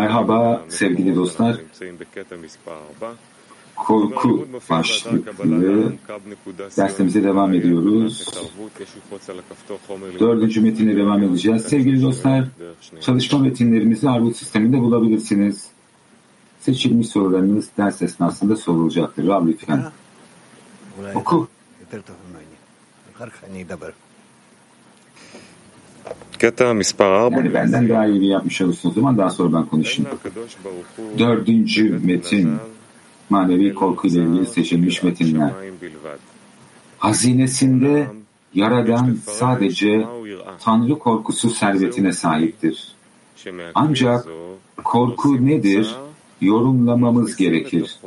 Merhaba sevgili dostlar. Korku başlıklı dersimize devam ediyoruz. Dördüncü metinle devam edeceğiz. Sevgili dostlar, çalışma metinlerimizi Arvut sisteminde bulabilirsiniz. Seçilmiş sorularınız ders esnasında sorulacaktır. Rab lütfen. Oku. Kata misper 4. Yani benden daha iyi yapmış olursunuz zaman daha sonra ben konuşayım. Dördüncü metin manevi korkuyla ilgili seçilmiş metinler. Hazinesinde Yaradan sadece Tanrı korkusu servetine sahiptir. Ancak korku nedir? Yorumlamamız gerekir.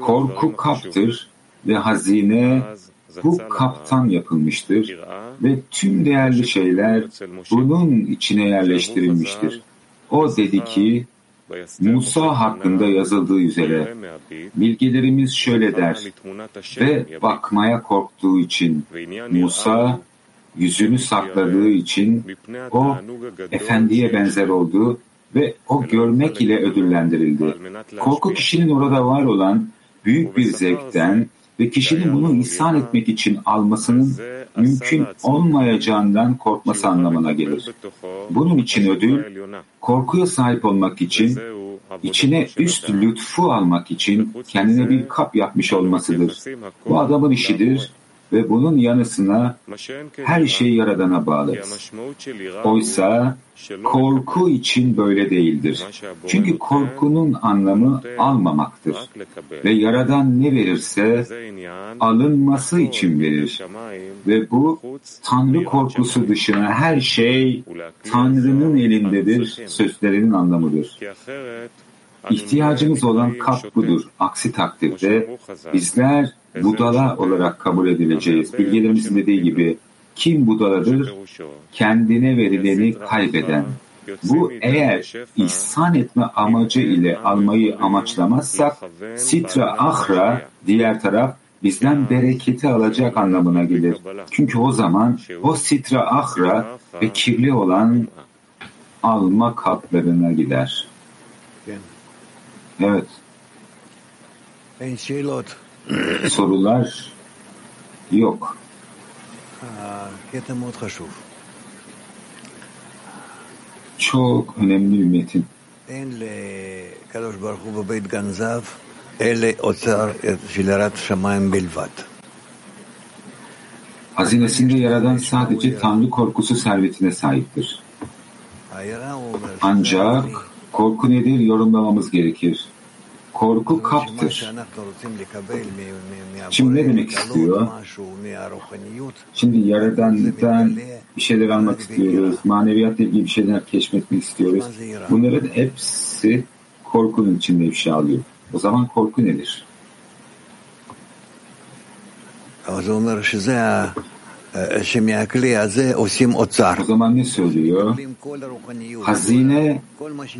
Korku kaptır ve hazine bu kaptan yapılmıştır ve tüm değerli şeyler bunun içine yerleştirilmiştir. O dedi ki Musa hakkında yazıldığı üzere bilgelerimiz şöyle der ve bakmaya korktuğu için Musa yüzünü sakladığı için o efendiye benzer oldu ve o görmek ile ödüllendirildi. Korku kişinin orada var olan büyük bir zevkten ve kişinin bunu ihsan etmek için almasının mümkün olmayacağından korkması anlamına gelir. Bunun için ödül, korkuya sahip olmak için, içine üst lütfu almak için kendine bir kap yapmış olmasıdır. Bu adamın işidir ve bunun yanısına her şeyi Yaradan'a bağlarız. Oysa korku için böyle değildir. Çünkü korkunun anlamı almamaktır. Ve Yaradan ne verirse alınması için verir. Ve bu Tanrı korkusu dışına her şey Tanrı'nın elindedir sözlerinin anlamıdır. İhtiyacımız olan kap budur. Aksi takdirde bizler budala olarak kabul edileceğiz. Bilgelerimizin dediği gibi kim budaladır? Kendine verileni kaybeden. Bu eğer ihsan etme amacı ile almayı amaçlamazsak sitra ahra diğer taraf bizden bereketi alacak anlamına gelir. Çünkü o zaman o sitra ahra ve kirli olan alma kaplarına gider. Evet. Ben şey. sorular yok. Çok önemli bir metin. Hazinesinde yaradan sadece Tanrı korkusu servetine sahiptir. Ancak korku nedir yorumlamamız gerekir korku kaptır. Şimdi ne demek istiyor? Şimdi Yaradan'dan bir şeyler almak istiyoruz. Maneviyatla ilgili bir şeyler keşfetmek istiyoruz. Bunların hepsi korkunun içinde ifşa alıyor. O zaman korku nedir? O zaman ne söylüyor? Hazine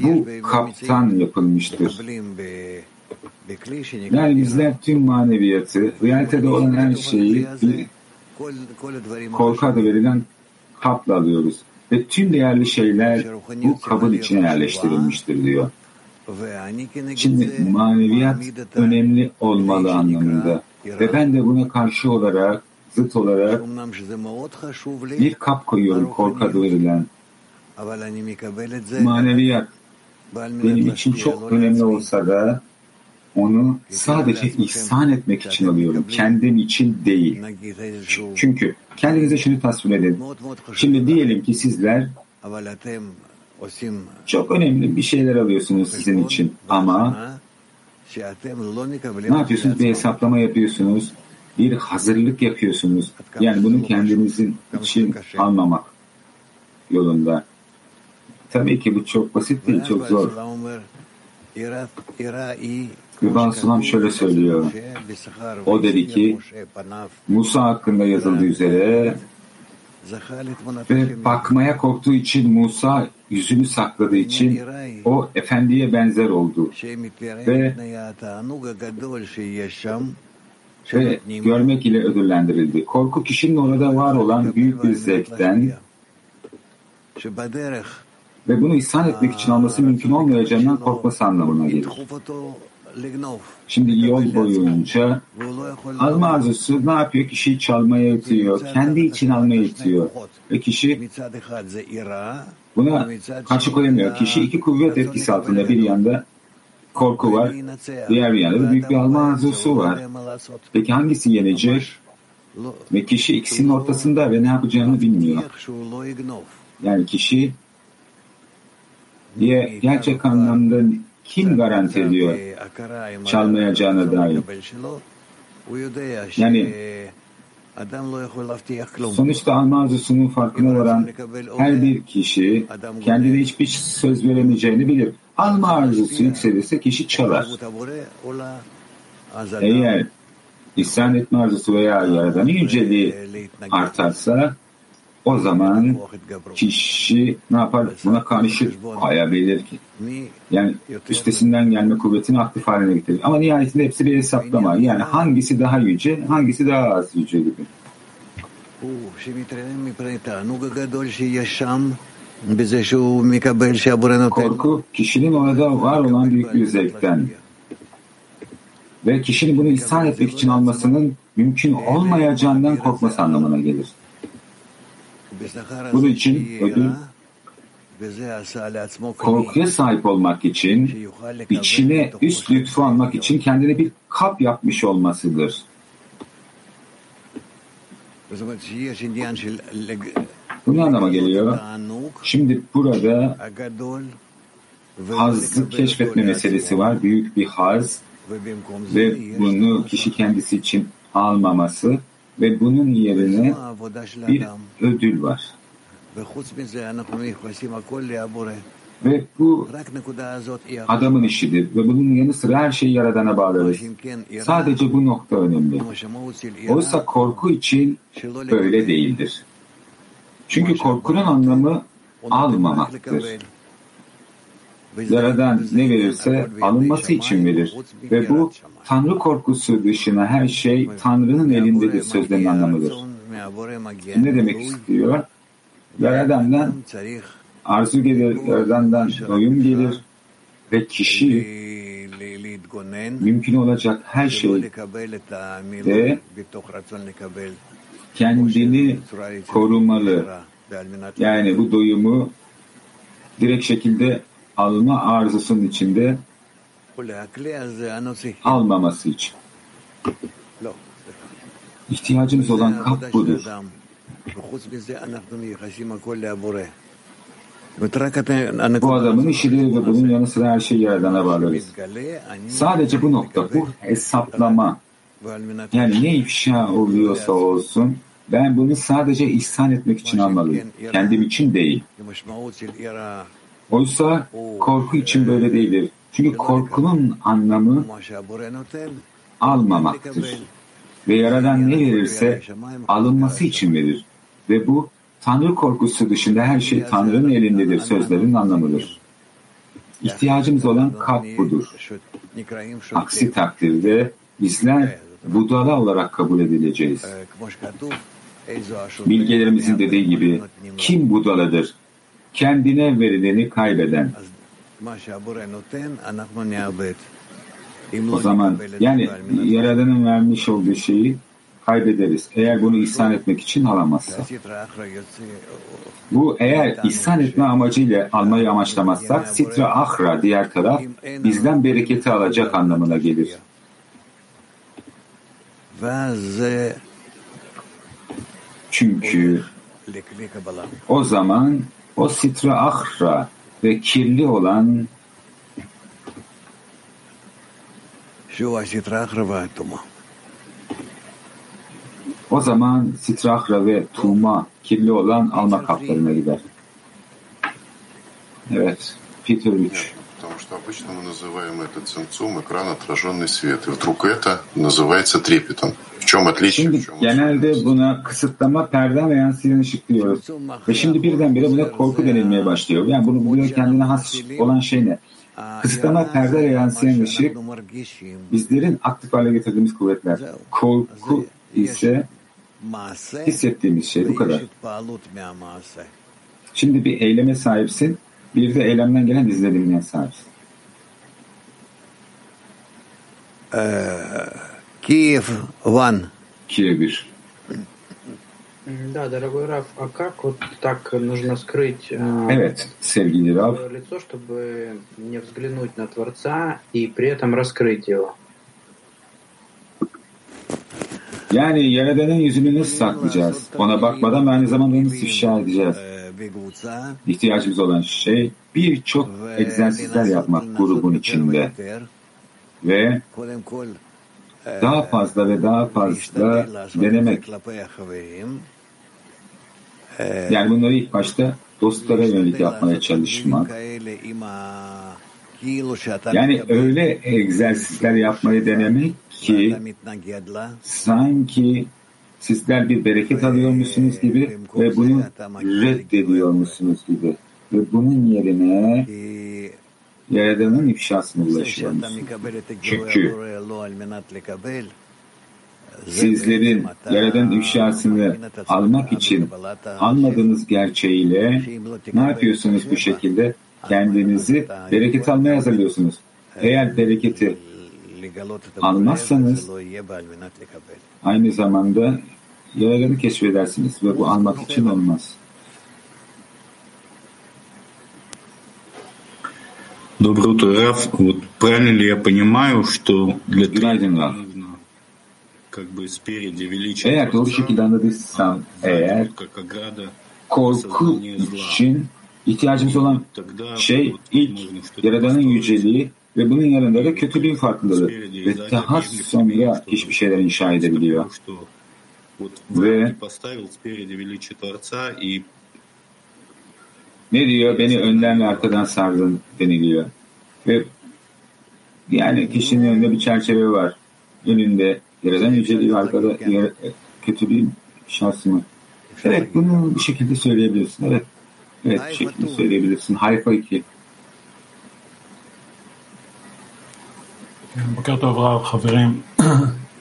bu kaptan yapılmıştır. Yani bizler tüm maneviyatı, realitede olan her şeyi korku adı verilen kapla alıyoruz. Ve tüm değerli şeyler bu kabın içine yerleştirilmiştir diyor. Şimdi maneviyat önemli olmalı anlamında. Ve ben de buna karşı olarak zıt olarak bir kap koyuyorum korkalarıyla. Maneviyat benim için çok önemli olsa da onu sadece ihsan etmek için alıyorum. Kendim için değil. Çünkü kendinize şunu tasvir edin. Şimdi diyelim ki sizler çok önemli bir şeyler alıyorsunuz sizin için ama ne yapıyorsunuz? Bir hesaplama yapıyorsunuz bir hazırlık yapıyorsunuz. Yani bunu kendinizin için anlamak yolunda. Tabii ki bu çok basit değil, çok zor. Kurban Sulam şöyle söylüyor. O dedi ki Musa hakkında yazıldığı üzere ve bakmaya korktuğu için Musa yüzünü sakladığı için o efendiye benzer oldu. Ve şöyle görmek ile ödüllendirildi. Korku kişinin orada var olan büyük bir zevkten ve bunu ihsan etmek için alması mümkün olmayacağından korkması anlamına gelir. Şimdi yol boyunca alma arzusu ne yapıyor? Kişiyi çalmaya itiyor, kendi için almaya itiyor. Ve kişi buna karşı koyamıyor. Kişi iki kuvvet etkisi altında. Bir yanda korku var. Diğer bir yanda da büyük bir alma arzusu var. Peki hangisi yenecek? Ve kişi ikisinin ortasında ve ne yapacağını bilmiyor. Yani kişi diye gerçek anlamda kim garanti ediyor çalmayacağına dair? Yani sonuçta alma arzusunun farkına varan her bir kişi kendine hiçbir söz veremeyeceğini bilir. Alma arzusu yükselirse kişi çalar. Eğer isyan etme arzusu veya yaradanın yüceliği artarsa o zaman kişi ne yapar? Buna karşı koyabilir ki. Yani üstesinden gelme kuvvetini aktif haline getirir. Ama nihayetinde hepsi bir hesaplama. Yani hangisi daha yüce, hangisi daha az yüce gibi. Korku kişinin orada var olan büyük bir zevkten ve kişinin bunu ihsan etmek için almasının mümkün olmayacağından korkması anlamına gelir. Bunun için ödül korkuya sahip olmak için, içine üst lütfu almak için kendine bir kap yapmış olmasıdır. Bu ne anlama geliyor? Şimdi burada hazı keşfetme meselesi var. Büyük bir haz ve bunu kişi kendisi için almaması ve bunun yerine bir ödül var. Ve bu adamın işidir ve bunun yanı sıra her şeyi Yaradan'a bağlarız. Sadece bu nokta önemli. Oysa korku için böyle değildir. Çünkü korkunun anlamı almamaktır. Yaradan ne verirse alınması için verir. Ve bu Tanrı korkusu dışına her şey Tanrı'nın elindedir sözlerin anlamıdır. Ne demek istiyor? Yaradan'dan arzu gelir, Yaradan'dan doyum gelir ve kişi mümkün olacak her şeyde kendini korumalı. Yani bu doyumu direkt şekilde alma arzusunun içinde almaması için. İhtiyacımız olan kap budur. Bu adamın işidir ve bunun yanı sıra her şeyi Yaradan'a bağlarız. Sadece bu nokta, bu hesaplama. Yani ne ifşa oluyorsa olsun, ben bunu sadece ihsan etmek için almalıyım. Kendim için değil. Oysa korku için böyle değildir. Çünkü korkunun anlamı almamaktır. Ve Yaradan ne verirse alınması için verir. Ve bu Tanrı korkusu dışında her şey Tanrı'nın elindedir sözlerin anlamıdır. İhtiyacımız olan kap budur. Aksi takdirde bizler budala olarak kabul edileceğiz. Bilgelerimizin dediği gibi kim budaladır? Kendine verileni kaybeden. O zaman yani Yaradan'ın vermiş olduğu şeyi kaybederiz. Eğer bunu ihsan etmek için alamazsa. Bu eğer ihsan etme amacıyla almayı amaçlamazsak sitra ahra diğer taraf bizden bereketi alacak anlamına gelir. Çünkü o zaman o sitra ahra ve kirli olan o zaman sitrahra ve tuma kirli olan alma kaplarına gider. Evet. Peter 3 Потому что обычно мы называем это цинцум, экран отраженный свет. И вдруг это называется трепетом. В чем отличие? Şimdi в чем genelde buna kısıtlama, perde ve yansıyan ışık diyoruz. Ve şimdi birdenbire buna korku denilmeye başlıyor. Yani bunu buluyor kendine has olan şey ne? Kısıtlama, perde ve yansıyan ışık bizlerin aktif hale getirdiğimiz kuvvetler. Korku ise hissettiğimiz şey bu kadar. Şimdi bir eyleme sahipsin, bir de eylemden gelen izlenimine sahipsin. Kiev one. Kiev 1. Да, дорогой Раф, а как вот так нужно скрыть э, Evet sevgili Rav. свое лицо, чтобы не взглянуть на Творца и при этом раскрыть его? Yani Yaradan'ın yüzünü nasıl saklayacağız? Ona bakmadan ve aynı zamanda nasıl ifşa edeceğiz? İhtiyacımız olan şey birçok egzersizler yapmak grubun içinde. ve daha fazla ve daha fazla denemek. E, yani bunları ilk başta dostlara yönelik yapmaya çalışmak. Yani öyle egzersizler yapmayı denemek ki sanki Sizler bir bereket alıyor musunuz gibi ve bunu reddediyor musunuz gibi. Ve bunun yerine Yaradan'ın ifşasına ulaşıyor musunuz? Çünkü sizlerin Yaradan ifşasını almak için anladığınız gerçeğiyle ne yapıyorsunuz bu şekilde? Kendinizi bereket almaya hazırlıyorsunuz. Eğer bereketi Almazsanız aynı zamanda yaraları keşfedersiniz ve bu almak için olmaz. Доброе утро, Раф. Вот правильно ли я понимаю, что для тренинга нужно как бы спереди величие Eğer doğru şekilde anladıysam, eğer korku için ihtiyacımız olan şey ilk Yaradan'ın yüceliği ve bunun yanında da kötülüğü farklıdır. Ve daha sonra hiçbir şeyler inşa edebiliyor. Ve ne diyor? Beni önden ve arkadan sardın deniliyor. Ve yani kişinin önünde bir çerçeve var. Önünde yerden yüceliği arkada yer, kötü bir şans? Evet bunu bir şekilde söyleyebilirsin. Evet. Evet bir şekilde söyleyebilirsin. Hayfa 2.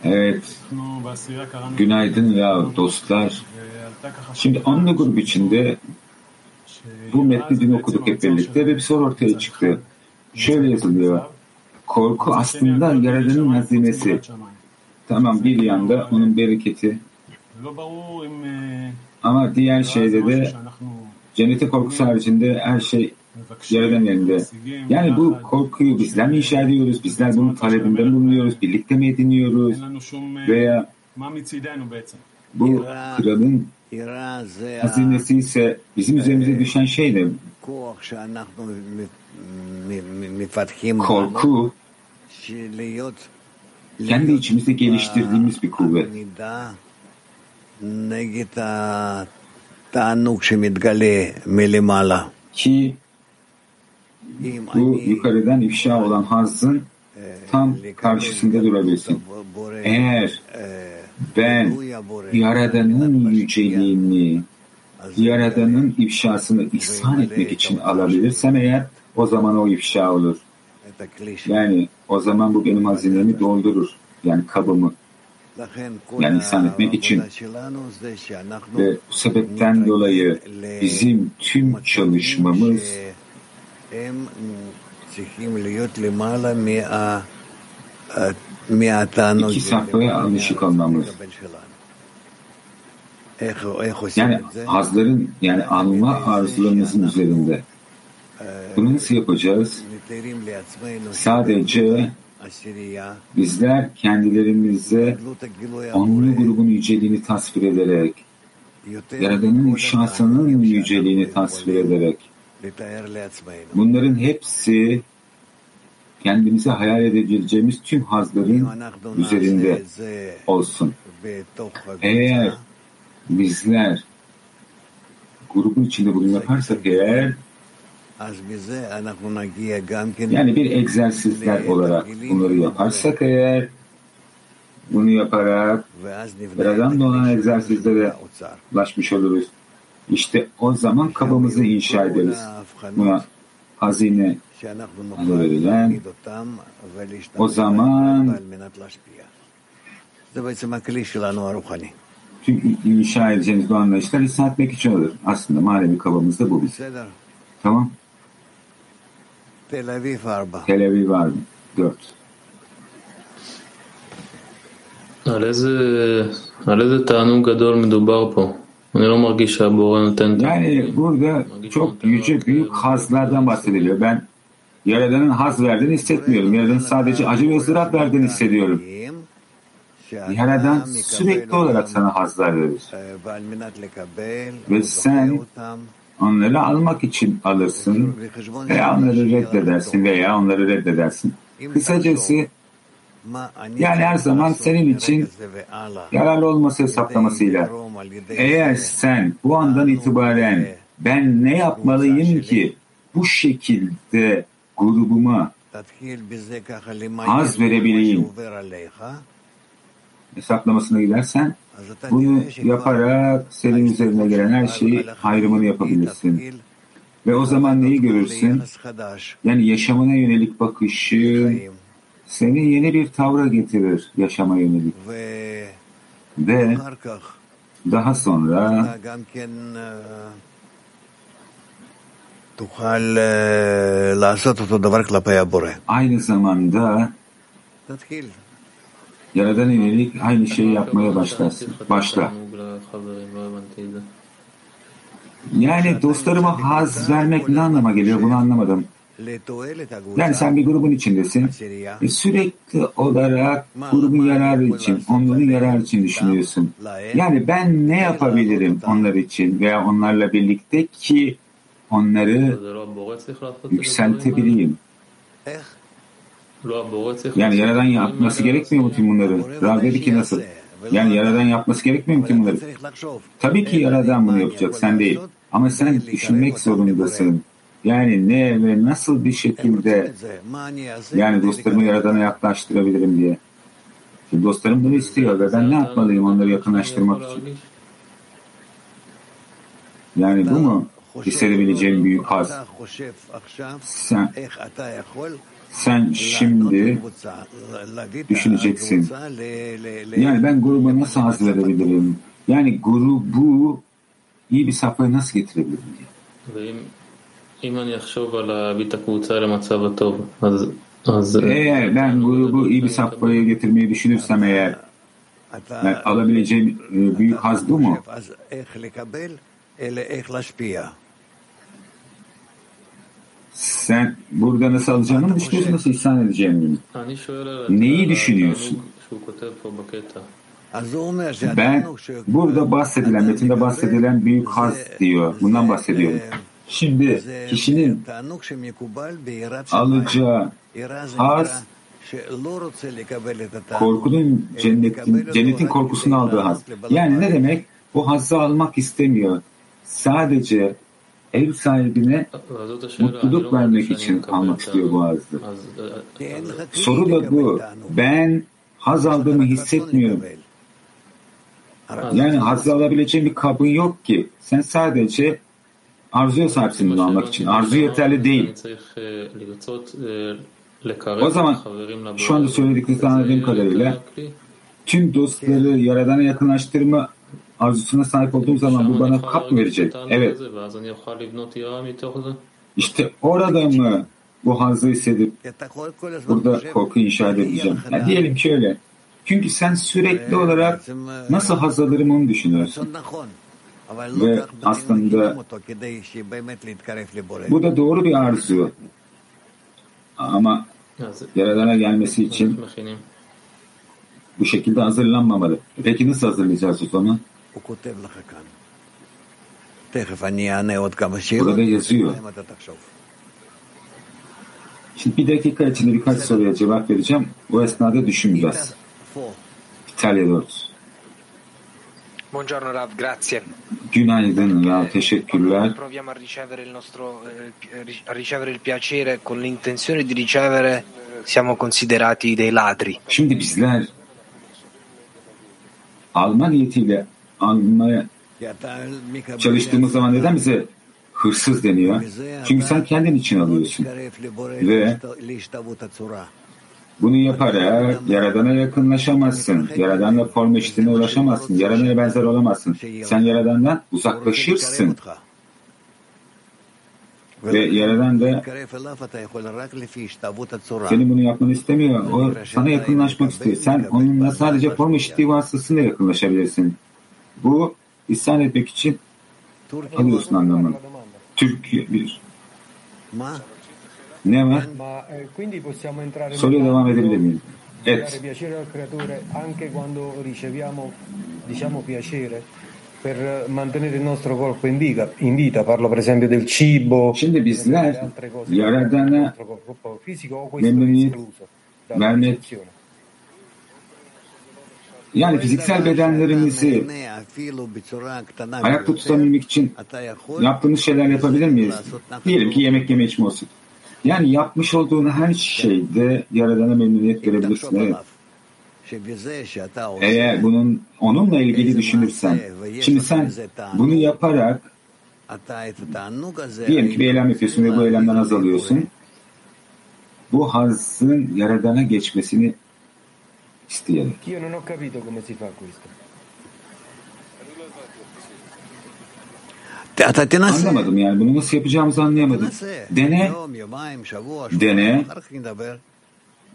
Evet. Günaydın ya dostlar. Şimdi anne grubu içinde bu metni dün okuduk hep birlikte ve bir soru ortaya çıktı. Şöyle yazılıyor. Korku aslında Yaradan'ın hazinesi. Tamam bir yanda onun bereketi. Ama diğer şeyde de cennete korkusu haricinde her şey yaradan elinde. Yani bu korkuyu bizler mi inşa ediyoruz? Bizler bunun talebinde bulunuyoruz. Birlikte mi ediniyoruz? Veya bu kralın hazinesi ise bizim üzerimize düşen şey ne? Korku kendi içimizde geliştirdiğimiz bir kuvvet. Ki bu yukarıdan ifşa olan hazın tam karşısında durabilirsin. Eğer ben Yaradan'ın yüceliğini, Yaradan'ın ifşasını ihsan etmek için alabilirsem eğer o zaman o ifşa olur. Yani o zaman bu benim hazinemi doldurur. Yani kabımı. Yani ihsan etmek için. Ve bu sebepten dolayı bizim tüm çalışmamız İki safhaya alışık olmamız. Yani hazların yani alma arzularımızın üzerinde. Bunu nasıl yapacağız? Sadece bizler kendilerimize onlu grubun yüceliğini tasvir ederek, Yaradan'ın şahsının yüceliğini tasvir ederek, Bunların hepsi kendimize hayal edebileceğimiz tüm hazların üzerinde olsun. Eğer bizler grubun içinde bunu yaparsak eğer yani bir egzersizler olarak bunları yaparsak eğer bunu yaparak birazdan da olan egzersizlere ulaşmış oluruz. İşte o zaman kabımızı inşa ederiz. Buna hazine שאנחנו אני נוכל מבין. להגיד אותם ולהשתמש או זמן. בהם על מנת להשפיע. זה בעצם הכלי שלנו הרוחני. tüm inşa edeceğiniz bu anlayışlar insan etmek için olur. Aslında manevi kabımızda bu biz. בסדר. Tamam. תל אביב ארבע. Tel Aviv var. Dört. על איזה, על איזה תענוג גדול מדובר פה? Yani burada çok yüce büyük hazlardan bahsediliyor. Ben Yaradan'ın haz verdiğini hissetmiyorum. Yaradan'ın sadece acı ve ızdırap verdiğini hissediyorum. Yaradan sürekli olarak sana hazlar verir. Ve sen onları almak için alırsın veya onları reddedersin veya onları reddedersin. Kısacası yani her zaman senin için yararlı olması hesaplamasıyla. Eğer sen bu andan itibaren ben ne yapmalıyım ki bu şekilde grubuma haz verebileyim hesaplamasına gidersen bunu yaparak senin üzerine gelen her şeyi hayrımını yapabilirsin. Ve o zaman neyi görürsün? Yani yaşamına yönelik bakışı seni yeni bir tavra getirir yaşama yönelik. Ve daha sonra aynı zamanda Yaradan yönelik aynı şeyi yapmaya başlarsın. Başla. Yani dostlarıma haz vermek ne anlama geliyor bunu anlamadım. Yani sen bir grubun içindesin. E sürekli olarak grubun yararı için, onların yararı için düşünüyorsun. Yani ben ne yapabilirim onlar için veya onlarla birlikte ki onları yükseltebileyim. Yani Yaradan yapması gerekmiyor mu tüm bunları? Rab dedi ki nasıl? Yani Yaradan yapması gerekmiyor mu tüm bunları? Tabii ki Yaradan bunu yapacak, sen değil. Ama sen düşünmek zorundasın. Yani ne ve nasıl bir şekilde yani dostlarımı Yaradan'a yaklaştırabilirim diye. Şimdi dostlarım bunu istiyor ve ben ne yapmalıyım onları yakınlaştırmak için? Yani bu mu hissedebileceğim büyük haz? Sen, sen şimdi düşüneceksin. Yani ben gruba nasıl haz verebilirim? Yani grubu iyi bir safhaya nasıl getirebilirim diye. Eğer ben grubu iyi bir safhaya getirmeyi düşünürsem eğer yani alabileceğim büyük haz bu mu? Sen burada nasıl alacağını mı düşünüyorsun, nasıl ihsan edeceğini mi? Neyi düşünüyorsun? Ben burada bahsedilen, metinde bahsedilen büyük haz diyor. Bundan bahsediyorum. Şimdi kişinin alacağı haz korkunun cennetin, cennetin korkusunu aldığı haz. Yani ne demek? Bu hazzı almak istemiyor. Sadece ev sahibine mutluluk vermek için almak istiyor bu hazzı. Soru da bu. Ben haz aldığımı hissetmiyorum. Yani hazzı alabileceğim bir kabın yok ki. Sen sadece arzuya sahipsin bunu almak için. Arzu yeterli değil. O zaman şu anda söylediklerini anladığım kadarıyla tüm dostları Yaradan'a yakınlaştırma arzusuna sahip olduğum zaman bu bana kap verecek? Evet. İşte orada mı bu hazzı hissedip burada korku inşa edeceğim? Ya diyelim şöyle. Çünkü sen sürekli olarak nasıl haz alırım onu düşünüyorsun. Ve aslında bu da doğru bir arzu. Ama yaradana gelmesi için bu şekilde hazırlanmamalı. Peki nasıl hazırlayacağız o zaman? Burada yazıyor. Şimdi bir dakika içinde birkaç soruya cevap vereceğim. Bu esnada düşün. İtalya 4. Buongiorno Rav, grazie. Günaydın Rav, eh, teşekkürler. Proviamo a ricevere il nostro eh, a ricevere il piacere con l'intenzione di ricevere eh, siamo considerati dei ladri. Şimdi bizler alma niyetiyle almaya çalıştığımız zaman neden bize hırsız deniyor? Çünkü sen kendin için alıyorsun. Ve bunu yaparak Yaradan'a yakınlaşamazsın. Yaradan'la form eşitliğine ulaşamazsın. Yaradan'a benzer olamazsın. Sen Yaradan'dan uzaklaşırsın. Ve Yaradan da senin bunu yapmanı istemiyor. O sana yakınlaşmak istiyor. Sen onunla sadece form eşitliği vasıtasıyla yakınlaşabilirsin. Bu isyan etmek için alıyorsun anlamını. Türkiye bir. Var? Ma eh, quindi possiamo entrare Soruya nel dare piacere al creatore anche quando riceviamo diciamo piacere per eh, mantenere il nostro corpo in vita, in vita. parlo per esempio del cibo Şimdi bizler delle altre cose. Yaradan'a nostro corpo fisico o questo è memnuniyet escluso dalla vermek yani fiziksel bedenlerimizi ayakta tutabilmek için yaptığımız şeyler yapabilir miyiz? Diyelim ki yemek yeme içme olsun. Yani yapmış olduğun her şeyde Yaradan'a memnuniyet görebilirsin. Evet. Eğer bunun onunla ilgili düşünürsen, şimdi sen bunu yaparak diyelim ki bir eylem yapıyorsun ve bu eylemden haz alıyorsun. Bu hazın Yaradan'a geçmesini isteyerek. Anlamadım yani bunu nasıl yapacağımızı anlayamadım. Dene, dene,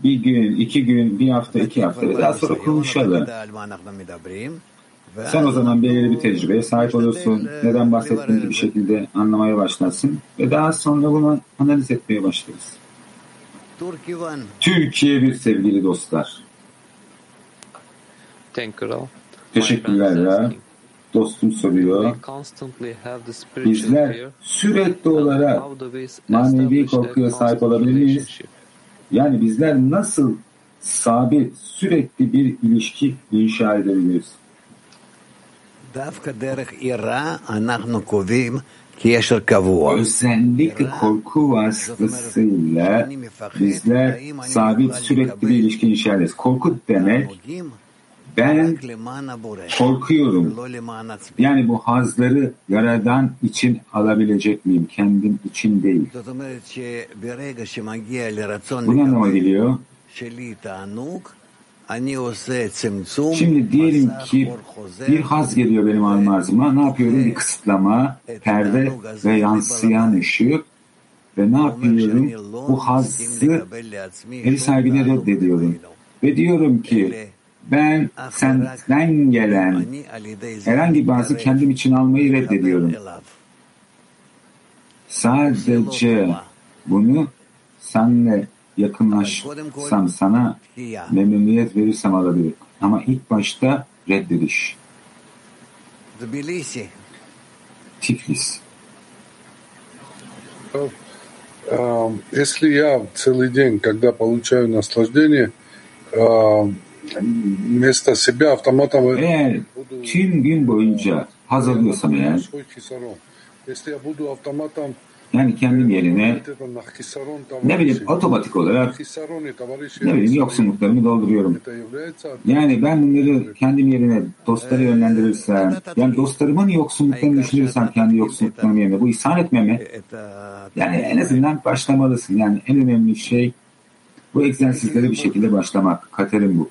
bir gün, iki gün, bir hafta, iki hafta ve daha sonra konuşalım. Sen o zaman belirli bir tecrübeye sahip olursun. Neden bahsettiğimizi bir şekilde anlamaya başlarsın. Ve daha sonra bunu analiz etmeye başlarız. Türkiye bir sevgili dostlar. Teşekkürler. Dostum soruyor. Bizler sürekli olarak manevi korkuya sahip olabilir miyiz? Yani bizler nasıl sabit, sürekli bir ilişki inşa edebiliriz? Özellikle korku vasıtasıyla bizler sabit, sürekli bir ilişki inşa ederiz. Korku demek ben korkuyorum. Yani bu hazları yaradan için alabilecek miyim? Kendim için değil. Bu ne geliyor? Şimdi diyelim ki bir haz geliyor benim alım arzıma. Ne yapıyorum? Bir kısıtlama, perde ve yansıyan ışık ve ne yapıyorum? Bu hazzı el sahibine reddediyorum. Ve diyorum ki ben senden gelen herhangi bir hazı kendim için almayı reddediyorum. Sadece bunu senle yakınlaşsam sana memnuniyet verirsem alabilirim. Ama ilk başta reddediş. Tiflis. А, Если я целый день, когда получаю наслаждение, eğer Çin gün boyunca hazırlıyorsam eğer yani kendim yerine ne bileyim otomatik olarak ne bileyim yoksunluklarımı dolduruyorum. Yani ben bunları kendim yerine dostları yönlendirirsem, yani dostlarımın yoksunluklarını düşünürsem kendi yoksunluklarımı yerine bu ihsan etmeme yani en azından başlamalısın. Yani en önemli şey bu egzersizlere bir şekilde başlamak. Katerin bu.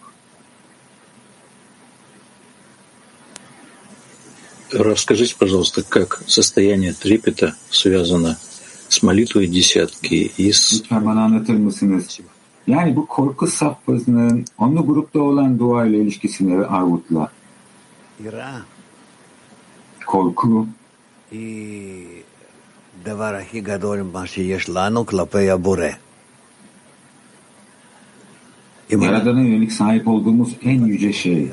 расскажите, пожалуйста, как состояние трепета связано с молитвой десятки и с... Yani bu korku safhasının onlu grupta olan dua ile ilişkisini ve arvutla. Korku. Yaradan'a yönelik sahip olduğumuz en yüce şey.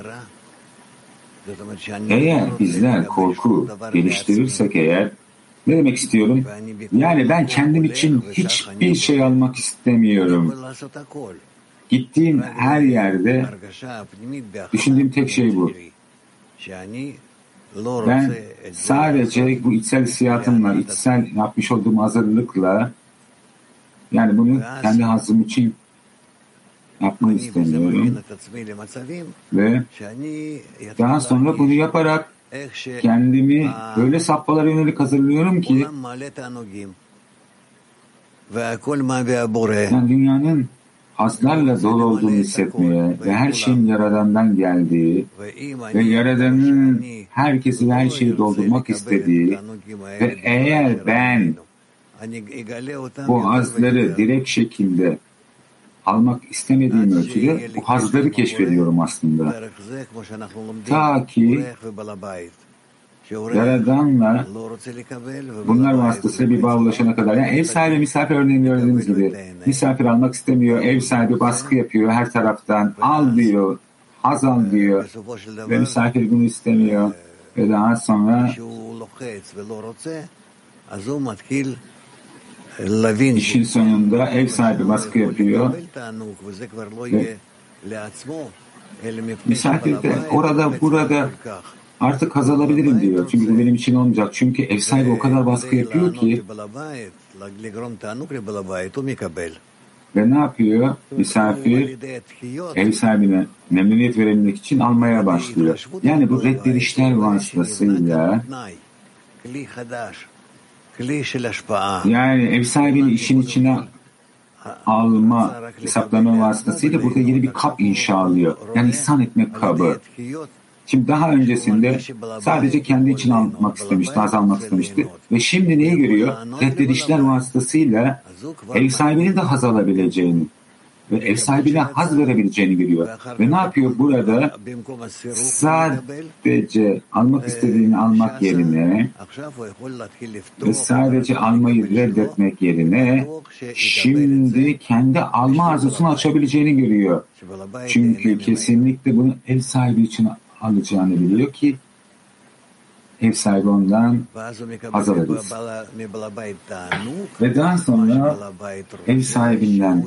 Eğer bizler korku geliştirirsek eğer ne demek istiyorum? Yani ben kendim için hiçbir şey almak istemiyorum. Gittiğim her yerde düşündüğüm tek şey bu. Ben sadece bu içsel hissiyatımla, içsel yapmış olduğum hazırlıkla yani bunu kendi hazım için yapma istemiyorum. Ve daha sonra bunu yaparak kendimi öyle sappalara yönelik hazırlıyorum ki yani dünyanın haslarla dolu olduğunu hissetmeye ve her şeyin Yaradan'dan geldiği ve Yaradan'ın herkesi ve her şeyi doldurmak istediği ve eğer ben bu hazları direkt şekilde almak istemediğim ölçüde bu hazları keşfediyorum aslında. Ta ki Yaradan'la bunlar vasıtasıyla bir bağ ulaşana kadar. Yani ev sahibi misafir örneğini gördüğünüz gibi. misafir almak istemiyor, ev sahibi baskı yapıyor her taraftan. Al diyor, haz al diyor ve misafir bunu istemiyor. Ve daha sonra işin sonunda ev sahibi baskı yapıyor ve misafir de orada burada artık haz alabilirim diyor. Çünkü bu benim için olmayacak. Çünkü ev sahibi o kadar baskı yapıyor ki ve ne yapıyor? Misafir ev sahibine memnuniyet verebilmek için almaya başlıyor. Yani bu reddedişler vasıtasıyla yani ev sahibini işin içine alma hesaplama vasıtasıyla burada yeni bir kap inşa alıyor. Yani ihsan etme kabı. Şimdi daha öncesinde sadece kendi için almak istemişti, haz almak istemişti. Ve şimdi neyi görüyor? Reddedişler vasıtasıyla ev sahibinin de haz alabileceğini ve ev sahibine haz verebileceğini görüyor. Ve ne yapıyor burada? Sadece almak istediğini almak yerine ve sadece almayı reddetmek yerine şimdi kendi alma arzusunu açabileceğini görüyor. Çünkü kesinlikle bunu ev sahibi için alacağını biliyor ki ev sahibi ondan haz alırız. Ve daha sonra ev sahibinden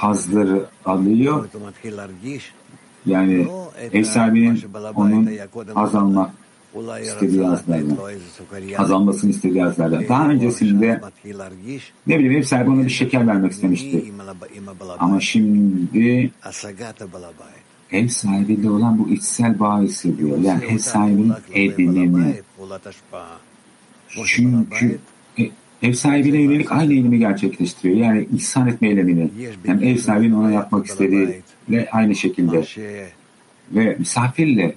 hazları alıyor. Yani ev sahibinin onun haz almak istediği hazlardan, haz almasını istediği hazlardan. Daha öncesinde ne bileyim ev sahibi ona bir şeker vermek istemişti. Ama şimdi ev sahibiyle olan bu içsel bağı hissediyor. Yani ev sahibinin edinimi. Çünkü ev sahibine yönelik aynı eylemi gerçekleştiriyor. Yani ihsan etme eylemini. Yani ev sahibinin ona yapmak istediğiyle aynı şekilde. Ve misafirle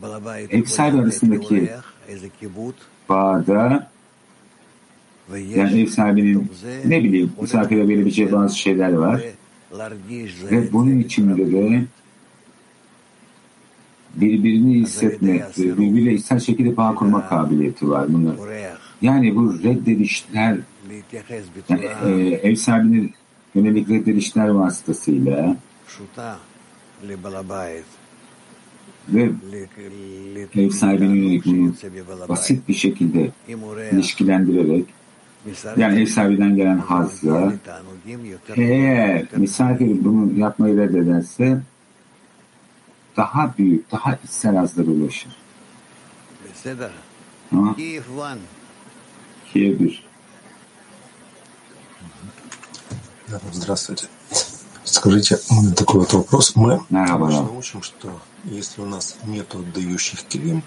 ev sahibi arasındaki bağda yani ev sahibinin ne bileyim misafire verebileceği bazı şeyler var. Ve bunun içinde de birbirini hissetme birbiriyle içsel şekilde bağ kurma kabiliyeti var bunlar. Yani bu reddedişler yani, e, ev sahibinin yönelik reddedişler vasıtasıyla ve ev sahibinin yönelik bunu basit bir şekilde ilişkilendirerek yani ev sahibinden gelen hazla eğer misafir bunu yapmayı reddederse daha büyük, daha içsel hazlara ulaşır. Tamam. Kiev 1. Здравствуйте. Скажите, такой вот вопрос. Мы Merhabalar. учим, что если у нас нет отдающих килим,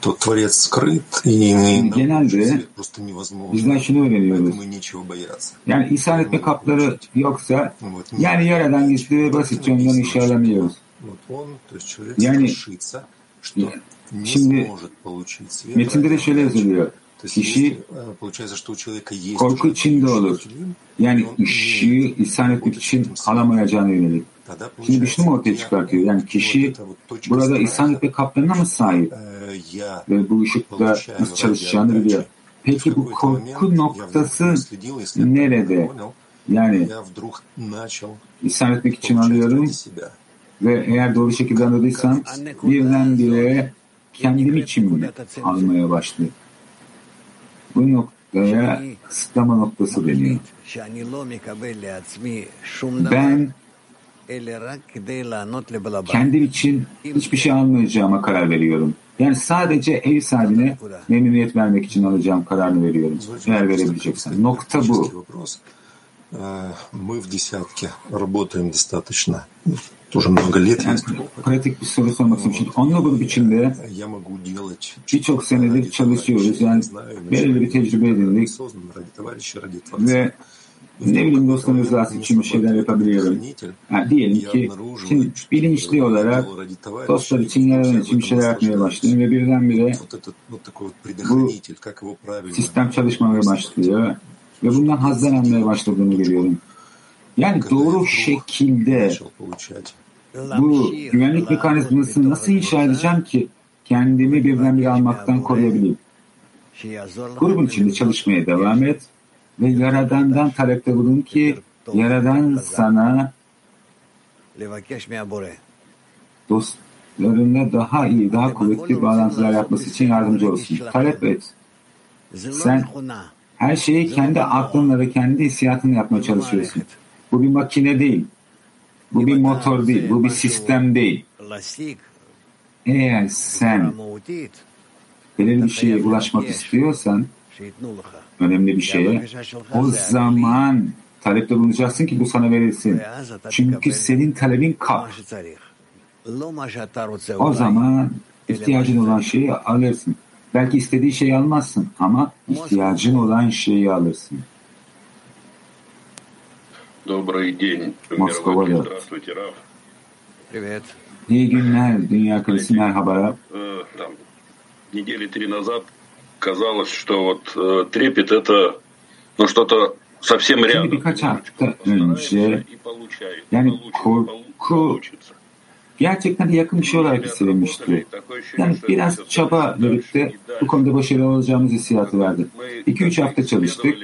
то Творец скрыт, и Genelde свет просто невозможно. öğreniyoruz. Поэтому нечего бояться. Yani ihsan etme kapları yoksa yani yaradan gizli ve basitçe ondan işe alamıyoruz. Вот он, то есть человек Yani страшится, что не şimdi сможет получить свет. metinde de şöyle yazılıyor. işi korku içinde olur. Yani işi ihsan etmek için alamayacağına yönelik. Şimdi düşünüm ortaya çıkartıyor. Yani kişi burada ihsan etme kaplarına mı sahip? Ve bu ışıkta nasıl çalışacağını biliyor. Peki bu korku noktası nerede? Yani ihsan etmek için alıyorum ve eğer doğru şekilde anladıysam birdenbire kendim için bile almaya başladım Bu noktaya kısıtlama noktası deniyor. Ben kendim için hiçbir şey almayacağıma karar veriyorum. Yani sadece ev sahibine memnuniyet vermek için alacağım kararını veriyorum. Eğer verebileceksem. Nokta bu. вопрос. Э, Мы в десятке работаем достаточно, тоже много лет. Yani pratik bir soru sormak istiyorum. Onunla grup içinde Я могу делать birçok senedir çalışıyoruz. Yani belirli bir tecrübe edindik осознанно ради товарища, ради Творца. ve ne bileyim dostum rızası için bir şeyler yapabiliyorum. Ha, diyelim ki şimdi bilinçli olarak dostlar için, yaradan için bir şeyler yapmaya başlıyorum ve birdenbire bu sistem çalışmaya başlıyor ve bundan hazlanmaya başladığını görüyorum. Yani doğru şekilde bu güvenlik mekanizmasını nasıl inşa edeceğim ki kendimi birdenbire almaktan koruyabileyim? Grubun içinde çalışmaya devam et ve Yaradan'dan talepte bulun ki Yaradan sana dostlarına daha iyi, daha kuvvetli bağlantılar yapması için yardımcı olsun. Talep et. Sen her şeyi kendi aklınla ve kendi hissiyatınla yapmaya çalışıyorsun. Bu bir makine değil. Bu bir motor değil. Bu bir sistem değil. Eğer sen belirli bir şeye ulaşmak istiyorsan önemli bir şeye o zaman talepte bulunacaksın ki bu sana verilsin. Çünkü senin talebin kalk. O zaman ihtiyacın olan şeyi alırsın. Belki istediği şeyi almazsın ama ihtiyacın olan şeyi alırsın. Добрый день, Москва, Мировой. Здравствуйте, Раф. Привет. İyi günler Dünya Kalesi merhaba. Там, недели три назад казалось, что вот э, трепет это ну, что-то совсем рядом. birkaç hafta önce yani korku gerçekten de yakın bir şey olarak hissedilmişti. Yani biraz çaba birlikte bu konuda başarılı olacağımız hissiyatı verdi. 2-3 hafta çalıştık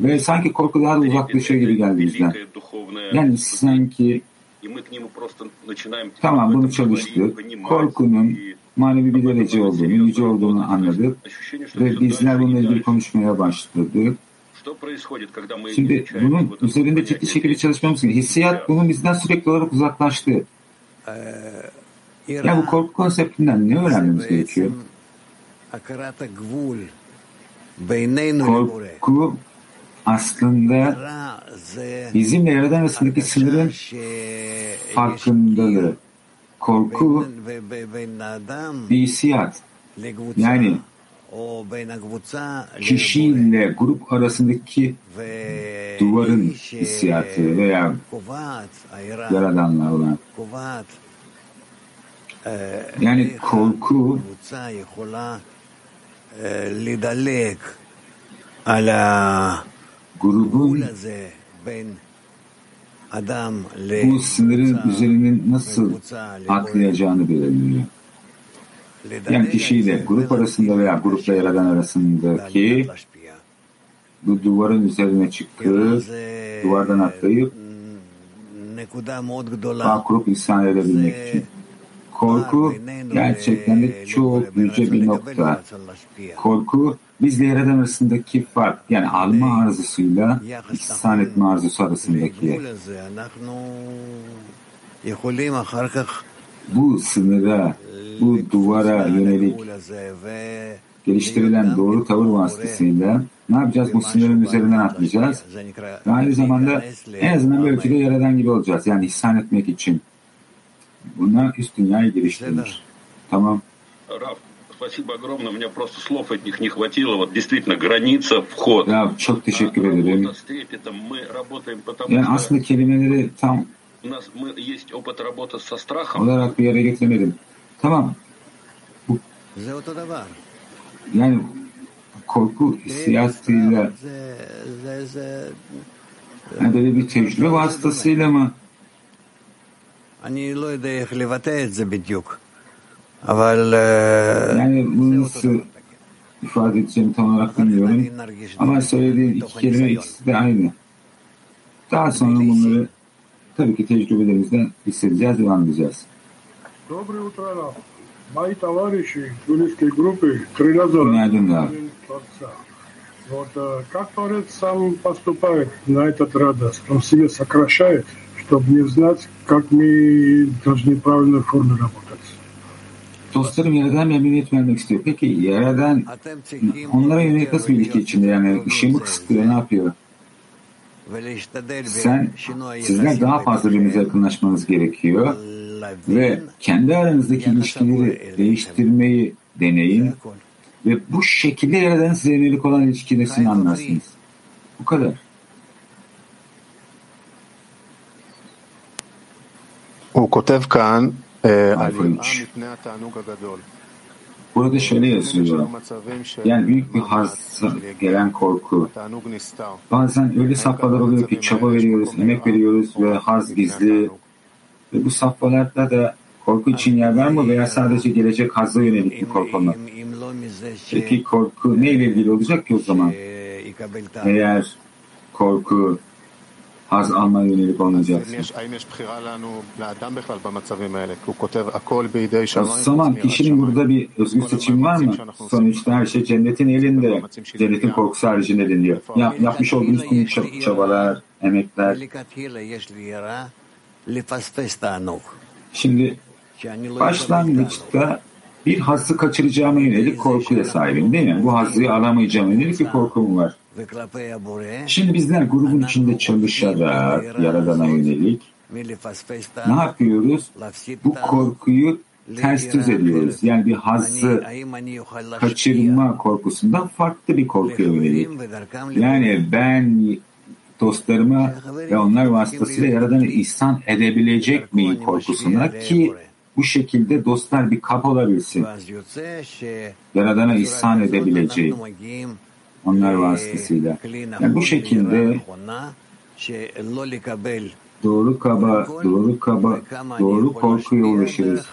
ve sanki korku daha da uzaklaşıyor gibi geldi bizden. Yani sanki tamam bunu çalıştık, korkunun manevi bir derece olduğunu, yüce olduğunu anladık ve bizler bununla ilgili konuşmaya başladık. Şimdi bunun üzerinde ciddi şekilde çalışmamız gerekiyor. Hissiyat bunun bizden sürekli olarak uzaklaştı. Ya bu korku konseptinden ne öğrenmemiz gerekiyor? Korku aslında bizimle Yaradan arasındaki sınırın farkındalığı. Korku bir hissiyat. Yani kişiyle grup arasındaki duvarın hissiyatı veya Yaradanla olan. Yani korku grubun bu sınırın üzerinin nasıl atlayacağını belirliyor. Yani kişiyle grup arasında veya grupla yaradan arasındaki bu duvarın üzerine çıkıp duvardan atlayıp bağ kurup insan edebilmek için. Korku gerçekten de çok yüce bir nokta. Korku bizle yaradan arasındaki fark yani alma arzusuyla ihsan etme arzusu arasındaki bu sınıra, bu duvara yönelik geliştirilen doğru tavır vasıtasıyla ne yapacağız? Bu sınırın üzerinden atlayacağız. Ve aynı zamanda en azından bir ölçüde yaradan gibi olacağız. Yani ihsan etmek için. Buna üst dünyayı geliştirmiş. Tamam. Раф, спасибо огромное. У меня просто слов от них не хватило. Вот действительно, граница, вход. Ya çok teşekkür ederim. Работа с трепетом. Мы работаем потому Yani что aslında kelimeleri tam у нас мы, есть опыт работы со страхом. olarak bir yere getiremedim. Tamam. Bu, yani korku hissiyatıyla yani böyle bir tecrübe vasıtasıyla mı? Yani bunu nasıl ifade edeceğimi tam olarak bilmiyorum. Ama söylediğim iki kelime ikisi de aynı. Daha sonra bunları tabii ki tecrübelerimizden hissedeceğiz, devam edeceğiz. Доброе утро. Мои товарищи группы Зора. Günaydın Rab. Творца. Вот э, как Творец сам поступает на этот радость? Он себе сокращает, чтобы не знать, как мы должны в правильной форме работать. Dostlarım Yaradan memnuniyet vermek istiyor. Peki Yaradan onlara yönelik nasıl bir ilişki içinde yani ışığı mı kısıtlıyor ne yapıyor? Sen sizler daha fazla birbirinize yakınlaşmanız gerekiyor ve kendi aranızdaki ilişkileri değiştirmeyi deneyin ve bu şekilde yaradan size yönelik olan ilişkidesini anlarsınız. Bu kadar. O kotev kan Burada şöyle yazıyor. Yani büyük bir haz gelen korku. Bazen öyle safhalar oluyor ki çaba veriyoruz, emek veriyoruz ve haz gizli ve bu safhalarda da korku için yer var mı veya sadece gelecek hazla yönelik bir korku mu? Peki korku neyle ilgili olacak ki o zaman? Eğer korku haz almaya yönelik olmayacaksa. O zaman kişinin burada bir özgür seçim var mı? Sonuçta her şey cennetin elinde. Cennetin korkusu haricinde diyor. Ya, yapmış olduğunuz tüm çabalar, emekler. Şimdi başlangıçta bir hazzı kaçıracağıma yönelik korkuya sahibim değil mi? Bu hazzı alamayacağım yönelik bir korkum var. Şimdi bizler grubun içinde çalışarak Yaradan'a yönelik ne yapıyoruz? Bu korkuyu ters düz ediyoruz. Yani bir hazzı kaçırma korkusundan farklı bir korkuya yönelik. Yani ben dostlarıma ve onlar vasıtasıyla Yaradan'a ihsan edebilecek miyim korkusuna ki bu şekilde dostlar bir kap olabilsin. Yaradan'a ihsan edebileceğim onlar vasıtasıyla. Yani bu şekilde doğru kaba, doğru kaba, doğru korkuya ulaşırız.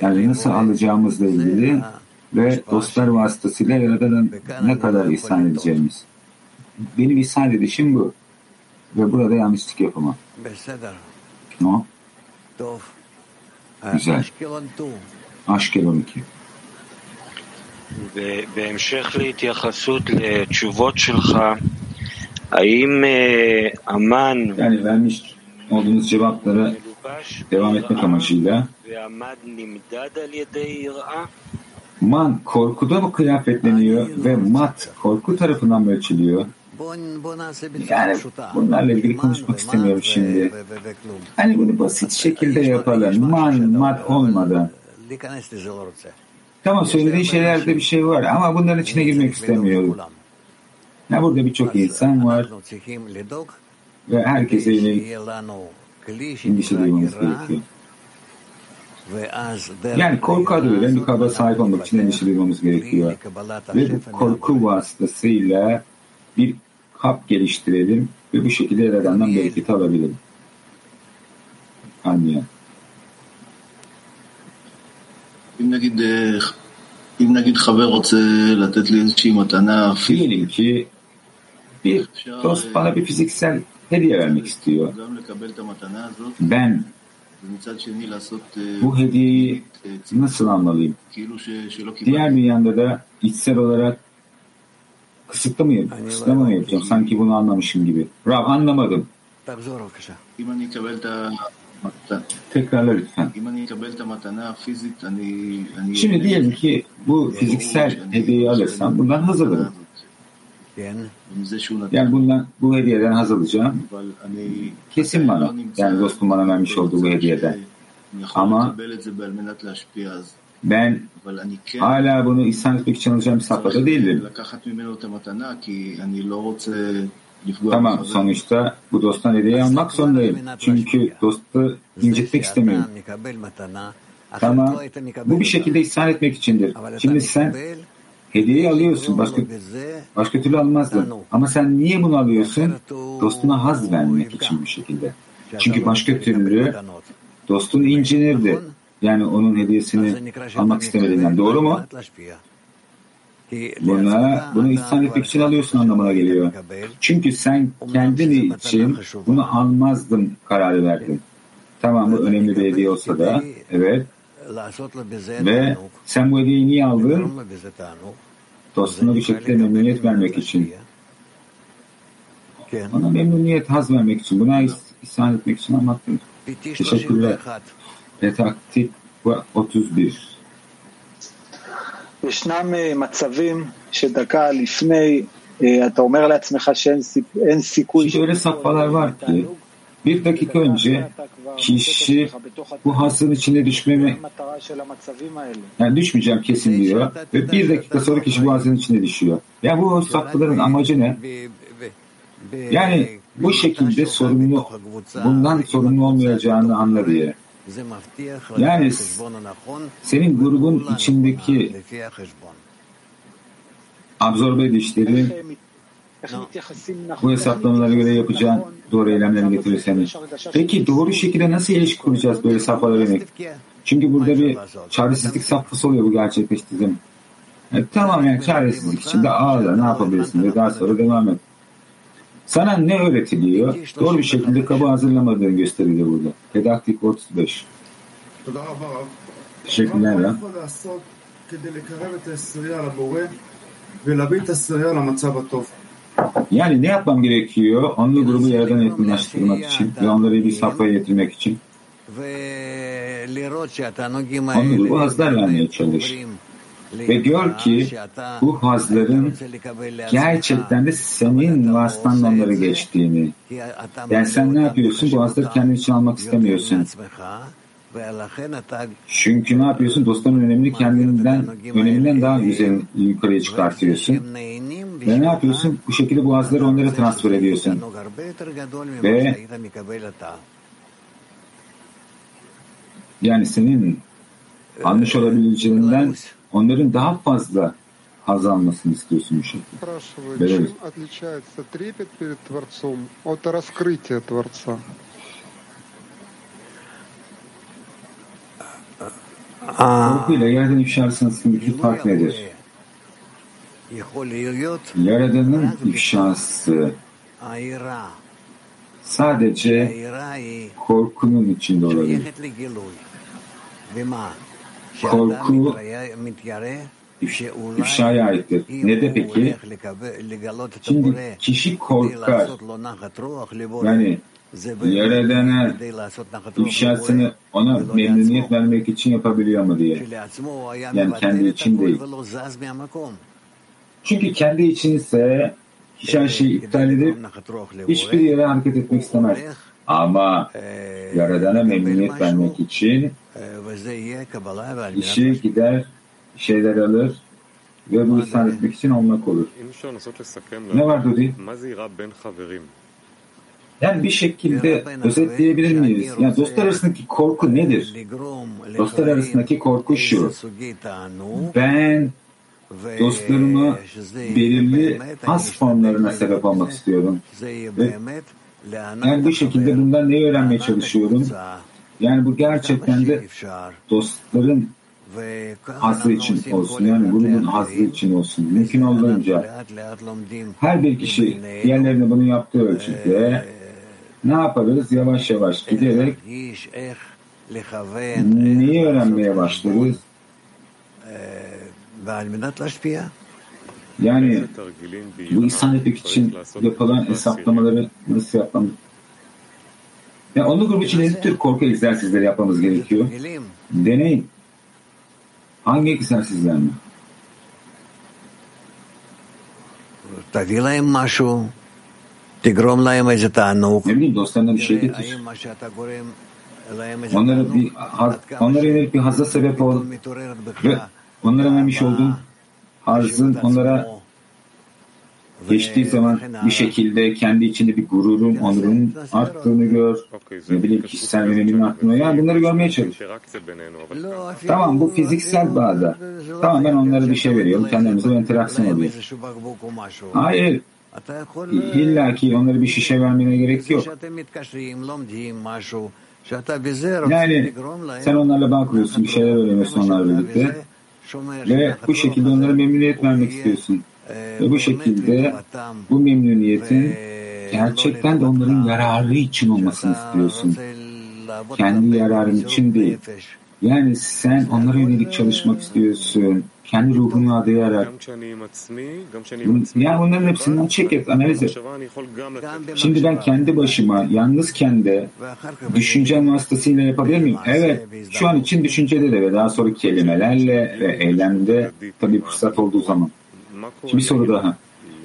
Yani nasıl alacağımızla ilgili ve dostlar vasıtasıyla Yaradan'a ne kadar ihsan edeceğimiz Benim ihsan edişim bu. Ve burada yanlışlık yapamam. No? Güzel. Aşkelon 2. ובהמשך להתייחסות לתשובות שלך, האם אמן yani vermiş olduğunuz cevaplara devam etmek amacıyla ועמד נמדד על ידי יראה? man korkuda mı kıyafetleniyor ve mat korku tarafından mı ölçülüyor? Yani bunlarla ilgili konuşmak istemiyorum şimdi. Hani bunu basit şekilde yapalım. Man, mat olmadan. Tamam söylediğin şeylerde bir şey var ama bunların içine girmek istemiyorum. Ya burada birçok insan var ve herkese yönelik endişe duymamız gerekiyor. Yani korku adı verilen bir kaba sahip olmak için endişe duymamız gerekiyor. Ve bu korku vasıtasıyla bir kap geliştirelim ve bu şekilde Yaradan'dan bereketi alabilirim. Anlayan. אם נגיד, אם נגיד חבר רוצה לתת לי איזושהי מתנה Diyelim ki bir dost bana bir fiziksel hediye vermek istiyor. Ben bu hediyeyi nasıl almalıyım? Diğer bir yanda da içsel olarak kısıtlı mı yapacağım? Kısıtlama mı yapacağım? Sanki bunu anlamışım gibi. Rab anlamadım. Tekrarla lütfen. Şimdi diyelim ki bu fiziksel hediyeyi alırsam bundan haz alırım. Yani bundan, bu hediyeden haz alacağım. Kesin bana. Yani dostum bana vermiş olduğu bu hediyeden. Ama ben hala bunu ihsan etmek için alacağım bir safhada değilim. Tamam sonuçta bu dosttan hediye almak zorundayım. Çünkü dostu incitmek istemiyorum. Tamam bu bir şekilde ihsan etmek içindir. Şimdi sen hediyeyi alıyorsun. Başka, başka türlü almazdın. Ama sen niye bunu alıyorsun? Dostuna haz vermek için bu şekilde. Çünkü başka türlü dostun incinirdi. Yani onun hediyesini almak istemediğinden. Doğru mu? Buna, bunu ihsan etmek için alıyorsun anlamına geliyor. Çünkü sen kendin için bunu almazdım kararı verdin. Tamam bu önemli bir hediye olsa da evet. Ve sen bu hediyeyi niye aldın? Dostuna bir şekilde memnuniyet vermek için. Ona memnuniyet, haz vermek için. Buna ihsan etmek için anlattım. Teşekkürler Retaktik 31. ישנם מצבים שדקה לפני אתה אומר לעצמך שאין סיכוי Şimdi öyle safhalar var ki bir dakika önce kişi bu hasın içine düşmemi yani düşmeyeceğim kesin diyor ve bir dakika sonra kişi bu hasın içine düşüyor. Ya bu safhaların amacı ne? Yani bu şekilde sorumlu, bundan sorumlu olmayacağını anla diye. Yani senin grubun içindeki absorbe edişleri bu hesaplamalara göre yapacağın doğru eylemlerini getirir seni. Peki doğru şekilde nasıl ilişki kuracağız böyle safhalara yönelik? Çünkü burada bir çaresizlik safhası oluyor bu gerçekleştirdiğim. E, tamam yani çaresizlik içinde ağla ne yapabilirsin ve daha sonra devam et. Sana ne öğretiliyor? Doğru bir şekilde kabı hazırlamadığın gösteriliyor burada. Pedaktik 35. Teşekkürler ya. Yani ne yapmam gerekiyor? Onlu grubu yerden yakınlaştırmak için ve onları bir safhaya getirmek için. Onlu grubu hazlar vermeye çalış. Ve gör ki bu hazların gerçekten de senin onları geçtiğini. Yani sen ne yapıyorsun? Bu hazları kendin için almak istemiyorsun. Çünkü ne yapıyorsun? Dostların önemini kendinden, öneminden daha güzel yukarıya çıkartıyorsun. Ve ne yapıyorsun? Bu şekilde bu hazları onlara transfer ediyorsun. Ve yani senin almış olabileceğinden onların daha fazla haz almasını istiyorsun bu. Korkuyla yerden ifşa arasındaki iki fark nedir? Yaradan'ın ifşası. Sadece korkunun içinde olabilir. Korku ifşaya aittir. Ne de peki? Şimdi kişi korkar. Yani Yaradan'a ifşasını ona memnuniyet vermek için yapabiliyor mu diye. Yani kendi için değil. Çünkü kendi için ise kişi her şeyi iptal edip hiçbir yere hareket etmek istemez. Ama Yaradan'a memnuniyet vermek için kişi gider, şeyler alır ve bu ihsan etmek için olmak olur. Ne var Dodi? Yani bir şekilde özetleyebilir miyiz? Yani dostlar arasındaki korku nedir? Dostlar arasındaki korku şu. Ben dostlarıma belirli has formlarına sebep olmak istiyorum. Ve yani bu şekilde bundan neyi öğrenmeye çalışıyorum? Yani bu gerçekten de dostların hazzı için olsun. Yani grubun hazzı için olsun. Mümkün olduğunca her bir kişi diğerlerine bunu yaptığı ölçüde ne yaparız? Yavaş yavaş giderek neyi öğrenmeye başlarız? Yani bu insan etmek için yapılan hesaplamaları nasıl yapmamız? Yani onun grubu için ne tür korku egzersizleri yapmamız gerekiyor? Deneyin. Hangi egzersizler mi? תביא להם משהו, תגרום להם איזה תענוג. Ne bileyim dostlarına bir şey getir. Onlara bir onlara yönelik bir hazza sebep ol ve onlara vermiş olduğun hazzın onlara geçtiği zaman bir şekilde kendi içinde bir gururun, onurun arttığını gör. Ne bileyim kişisel öneminin arttığını. Yani bunları görmeye çalış. Tamam bu fiziksel bağda. Tamam ben onlara bir şey veriyorum. Kendimize bir interaksiyon oluyor. Hayır. İlla ki onlara bir şişe vermene gerek yok. Yani sen onlarla bağ kuruyorsun, bir şeyler öğreniyorsun onlarla birlikte ve bu şekilde onlara memnuniyet vermek istiyorsun. Ve bu şekilde bu memnuniyetin gerçekten de onların yararı için olmasını istiyorsun. Kendi yararın için değil. Yani sen onlara yönelik çalışmak istiyorsun. Kendi ruhunu adayarak. Yani bunların hepsinden çek et, analiz et. Şimdi ben kendi başıma, yalnızken de düşüncem vasıtasıyla yapabilir miyim? Evet. Şu an için düşüncede de ve daha sonra kelimelerle ve eylemde tabii fırsat olduğu zaman. Şimdi bir soru daha.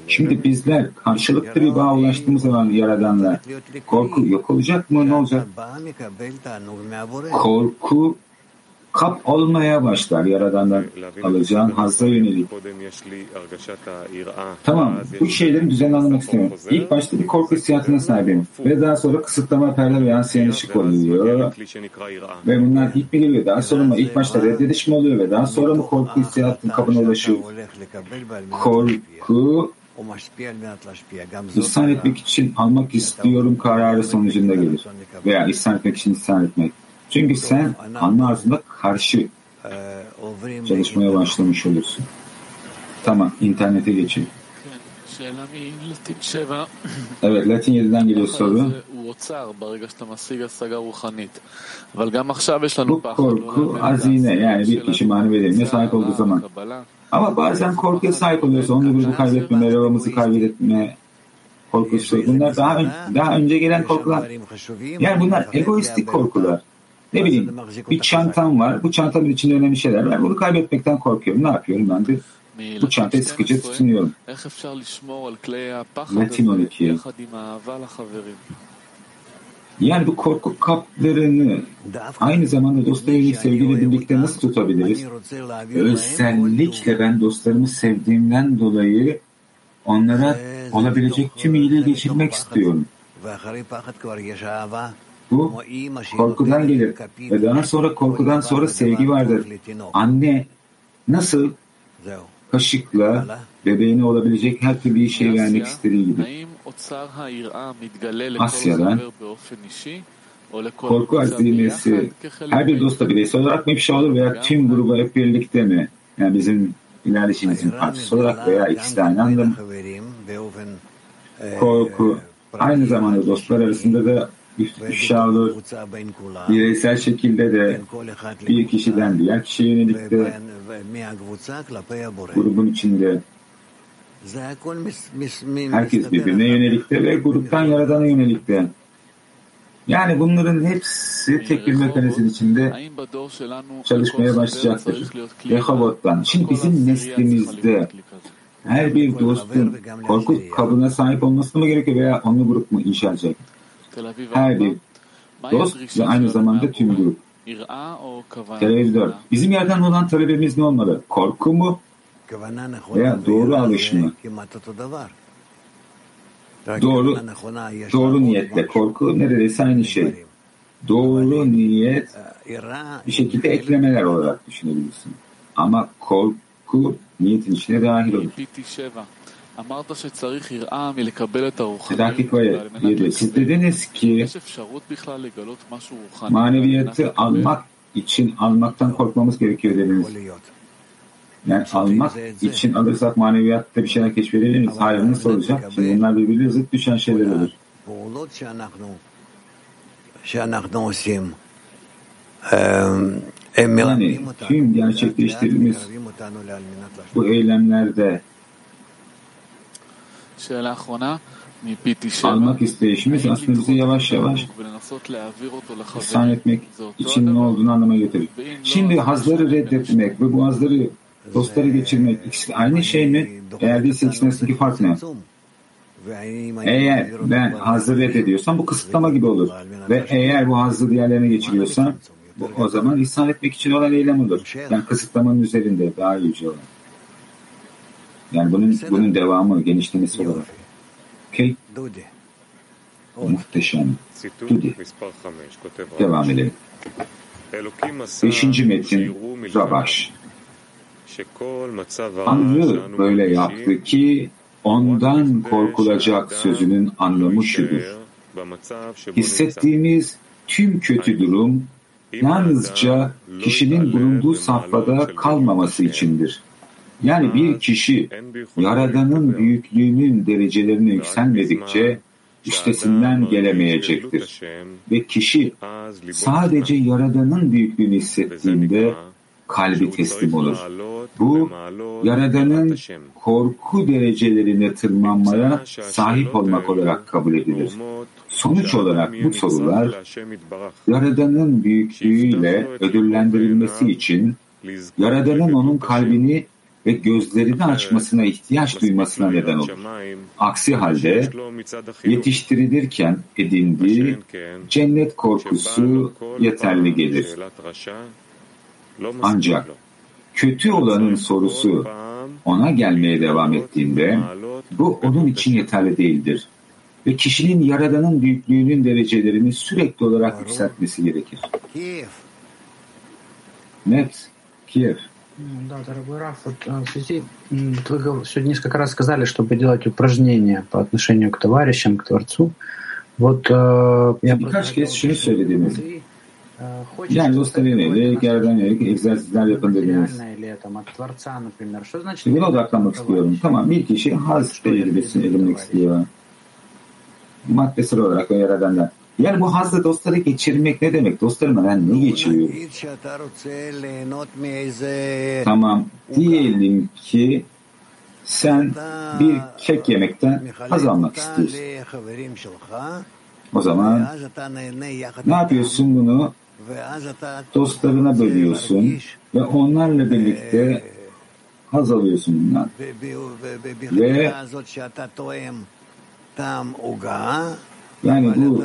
Şimdi bizler karşılıklı bir bağ ulaştığımız zaman Yaradan'la korku yok olacak mı? Ne olacak? Korku kap olmaya başlar Yaradan'dan alacağın hazza yönelik. Tamam, bu şeylerin düzenini anlamak istiyorum. İlk başta bir korku hissiyatına sahibim ve daha sonra kısıtlama, perde ve yansıyan ışık oluyor. Ve bunlar ilk mi geliyor? Daha sonra mı? İlk başta reddediş mi oluyor ve daha sonra mı korku hissiyatının kabına ulaşıyor? Korku İhsan etmek için almak istiyorum kararı sonucunda gelir. Veya ihsan etmek için ihsan etmek. Çünkü sen alma arzuna karşı çalışmaya başlamış olursun. Tamam, internete geçelim. Evet, Latin 7'den geliyor soru. Bu korku hazine yani bir kişi manevi edilmeye sahip olduğu zaman. Ama bazen korkuya sahip oluyorsa onu grubu kaybetme, merhabamızı kaybetme korkusu. Bunlar daha, daha önce gelen korkular. Yani bunlar egoistik korkular. Ne bileyim bir çantam var. Bu çantanın içinde önemli şeyler var. Bunu kaybetmekten korkuyorum. Ne yapıyorum ben de? Bu çantayı sıkıca tutunuyorum. Latin 12. Yani bu korku kaplarını aynı zamanda dostlarıyla sevgiyle birlikte nasıl tutabiliriz? Özellikle ben dostlarımı sevdiğimden dolayı onlara olabilecek tüm iyiliği geçirmek istiyorum. Bu korkudan gelir. Ve daha sonra korkudan sonra sevgi vardır. Anne nasıl? Kaşıkla bebeğine olabilecek her türlü bir şey vermek istediği gibi. Asya'dan korku azimesi her bir dosta bireysel olarak mı ifşa olur veya tüm gruba hep birlikte mi? Yani bizim ilerleyişimizin parçası olarak veya ikisi de aynı anda mı? Korku. aynı zamanda dostlar arasında da ifşa olur. Bireysel şekilde de bir kişiden diğer kişiye yönelik de grubun içinde herkes birbirine yönelikte ve gruptan yaradana yönelikte. Yani bunların hepsi tek bir mekanizm içinde çalışmaya başlayacaktır. Rehovot'tan. Şimdi bizim neslimizde her bir dostun korku kabına sahip olması mı gerekiyor veya onlu grup mu inşa edecek? Her bir dost ve aynı zamanda tüm grup. Tel Aviv 4. Bizim yerden olan talebimiz ne olmalı? Korku mu? Veya doğru alış mı? Doğru, doğru niyetle korku neredeyse aynı şey. Doğru niyet bir şekilde eklemeler olarak düşünebilirsin. Ama korku niyetin içine dahil olur. Ve yedi. Siz dediniz ki maneviyatı almak için almaktan korkmamız gerekiyor dediniz. Yani almak için alırsak maneviyatta bir şeyler keşfedebilir miyiz? Hayır nasıl olacak? Şimdi bunlar birbirine zıt düşen şeyler olur. Yani tüm gerçekleştirdiğimiz bu eylemlerde almak isteyişimiz aslında bizi yavaş yavaş ihsan etmek için ne olduğunu anlamaya getirir. Şimdi hazları reddetmek ve bu hazları dostları geçirmek ikisi aynı şey mi? Eğer değilse ikisinin arasındaki fark ne? Eğer ben hazır reddediyorsam bu kısıtlama gibi olur. Ve eğer bu hazı diğerlerine geçiriyorsam bu, o zaman ihsan etmek için olan eylem olur. Yani kısıtlamanın üzerinde daha yüce olan. Yani bunun bunun devamı, genişlemesi olarak. Okey? Muhteşem. Dudi. Devam edelim. Beşinci metin Rabaş. Tanrı böyle yaptı ki ondan korkulacak sözünün anlamı şudur. Hissettiğimiz tüm kötü durum yalnızca kişinin bulunduğu safhada kalmaması içindir. Yani bir kişi Yaradan'ın büyüklüğünün derecelerine yükselmedikçe üstesinden gelemeyecektir. Ve kişi sadece Yaradan'ın büyüklüğünü hissettiğinde kalbi teslim olur. Bu, Yaradan'ın korku derecelerine tırmanmaya sahip olmak olarak kabul edilir. Sonuç olarak bu sorular, Yaradan'ın büyüklüğüyle ödüllendirilmesi için Yaradan'ın onun kalbini ve gözlerini açmasına ihtiyaç duymasına neden olur. Aksi halde yetiştirilirken edindiği cennet korkusu yeterli gelir. Ancak kötü olanın sorusu ona gelmeye devam ettiğinde bu onun için yeterli değildir. Ve kişinin Yaradan'ın büyüklüğünün derecelerini sürekli olarak yükseltmesi gerekir. Net, Kiev. Да, дорогой Раф, вот в связи, вы сегодня несколько раз сказали, чтобы делать упражнения по отношению к товарищам, к Творцу. Вот я Birkaç kez şunu söylediniz. Yani dostlara yönelik, yerden yönelik egzersizler yapın dediniz. Buna odaklanmak istiyorum. Tamam bir kişi haz tecrübesini edinmek istiyor. Maddesel olarak o yaradanlar. Yani bu hazla dostları geçirmek ne demek? Dostlarıma ben ne geçiriyorum? Tamam. Diyelim ki sen bir kek yemekten haz almak istiyorsun. O zaman ne yapıyorsun bunu? Dostlarına bölüyorsun ve onlarla birlikte haz alıyorsun bundan. Ve yani bu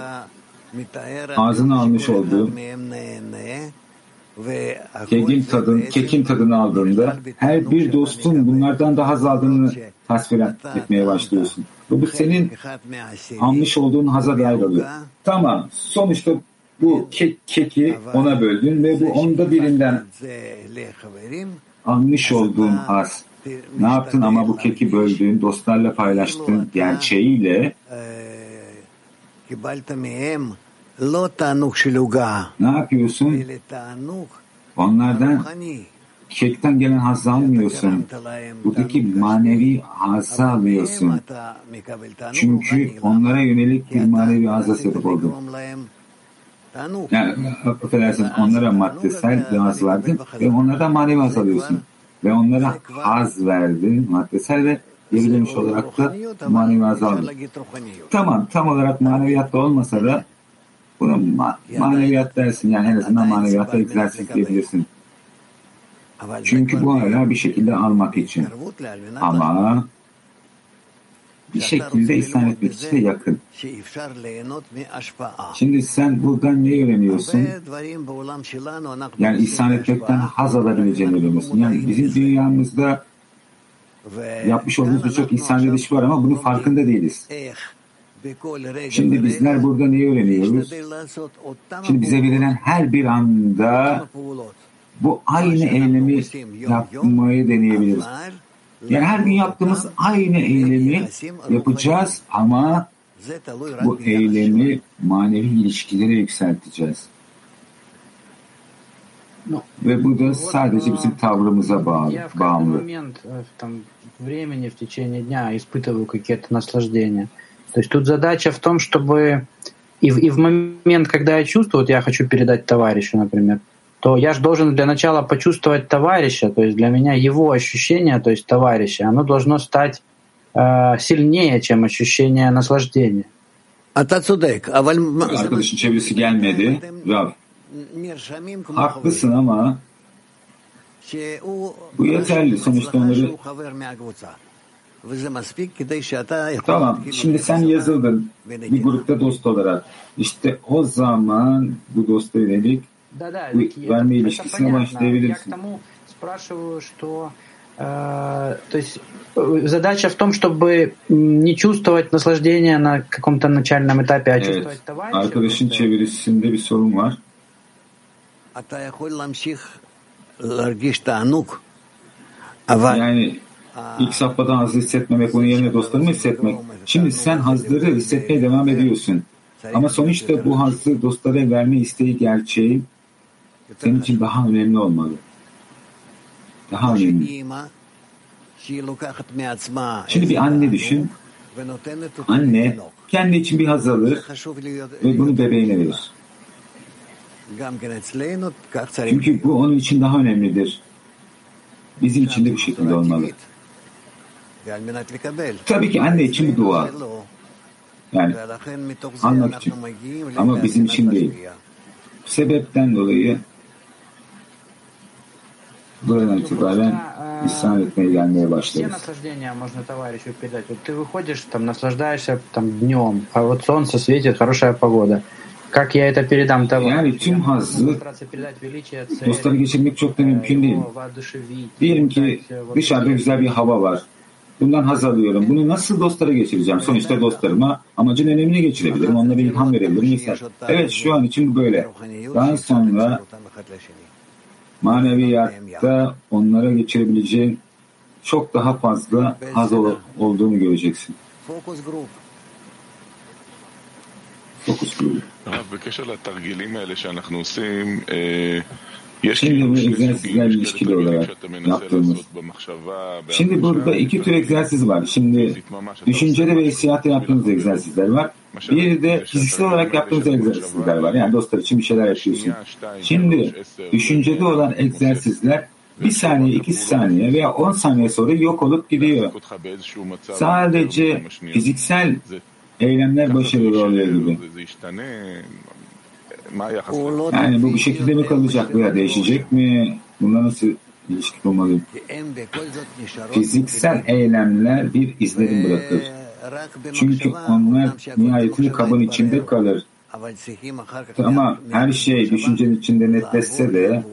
ağzına almış olduğun kekin, tadın, kekin tadını aldığında her bir dostun bunlardan daha az aldığını tasvir etmeye başlıyorsun. Ve bu senin almış olduğun haza dair oluyor. Tamam, sonuçta bu kek, keki ona böldün ve bu onda birinden almış olduğun haz. Ne yaptın ama bu keki böldüğün, dostlarla paylaştığın gerçeğiyle ne yapıyorsun? Onlardan kekten gelen hazzı almıyorsun. Buradaki manevi hazzı alıyorsun. Çünkü onlara yönelik bir manevi hazza sebep oldun. Yani affedersin onlara maddesel bir haz verdin ve onlardan manevi haz alıyorsun. Ve onlara haz verdin maddesel ve dönüş olarak da manevi haz aldın. Tamam tam olarak maneviyatta olmasa da bunu ma maneviyat dersin yani en azından maneviyatta egzersiz diyebilirsin. Çünkü bu hala bir şekilde almak için. Ama bir şekilde ihsan etmek için de yakın. Şimdi sen buradan ne öğreniyorsun? Yani ihsan etmekten haz alabileceğini öğreniyorsun. Yani bizim dünyamızda yapmış olduğumuz birçok ihsan ediş var ama bunun farkında değiliz. Şimdi bizler burada neyi öğreniyoruz? Şimdi bize verilen her bir anda bu aynı eylemi yapmayı deneyebiliriz. Yani her gün yaptığımız aynı eylemi yapacağız ama bu eylemi manevi ilişkilere yükselteceğiz. Ve bu da sadece bizim tavrımıza bağlı, bağımlı. Времени в течение дня испытываю какие-то наслаждения. То есть тут задача в том, чтобы и в, и в момент, когда я чувствую, вот я хочу передать товарищу, например, то я же должен для начала почувствовать товарища, то есть для меня его ощущение, то есть товарища, оно должно стать э, сильнее, чем ощущение наслаждения. Çevresi gelmedi. Rav, haklısın ama bu yeterli. Sonuçta onları Tamam. Şimdi sen yazıldın bir grupta dost olarak. İşte o zaman bu dosta yönelik verme ilişkisine başlayabilirsin. То есть задача в том, чтобы не чувствовать наслаждение на каком-то начальном этапе, а чувствовать evet. Arkadaşın çevirisinde bir sorun var. Yani ilk safhada haz hissetmemek, onun yerine dostlarımı hissetmek. Şimdi sen hazları hissetmeye devam ediyorsun. Ama sonuçta bu hazı dostlara verme isteği gerçeği senin için daha önemli olmalı. Daha önemli. Şimdi bir anne düşün. Anne kendi için bir haz ve bunu bebeğine verir. Çünkü bu onun için daha önemlidir. Bizim için de bu şekilde olmalı. Tabii ki anne için bir dua. Yani almak için. Ama bizim için değil. Sebepten dolayı buradan itibaren ihsan etmeye gelmeye başlarız. ты выходишь, там, наслаждаешься там, днем, а вот солнце светит, хорошая погода. Как я это передам товарищу? Yani tüm hazzı Постараться передать величие цели, dostlara geçirmek çok da mümkün değil. его воодушевить, Diyelim ki дать, вот, dışarıda güzel bir hava var. Bundan haz alıyorum. Bunu nasıl dostlara geçireceğim? Sonuçta dostlarıma amacın önemini geçirebilirim. Onlara ilham verebilirim. Mesela, evet şu an için bu böyle. Daha sonra maneviyatta onlara geçirebileceğin çok daha fazla haz ol- olduğunu göreceksin. בקשר לתרגילים האלה שאנחנו עושים, אה, יש Şimdi כאילו bu שני egzersizlerle סוגים, יש כאלה ilişkili תרגילים olarak שאתה מנסה yaptığımız. לעשות במחשבה, Şimdi burada iki tür egzersiz var. Şimdi düşüncede ve hissiyatta yaptığımız egzersizler var. Bir de fiziksel olarak yaptığımız egzersizler var. Yani dostlar için bir şeyler yapıyorsun. Şimdi düşüncede olan egzersizler bir saniye, iki saniye veya on saniye sonra yok olup gidiyor. אותך באיזשהו מצב, Sadece משנייה. fiziksel eylemler başarılı oluyor gibi. Yani bu bu şekilde mi kalacak veya değişecek mi? Bunlar nasıl ilişki kurmalıyım? Fiziksel eylemler bir izlenim bırakır. Çünkü onlar nihayetinde kabın içinde kalır. Ama her şey düşüncenin içinde netleşse de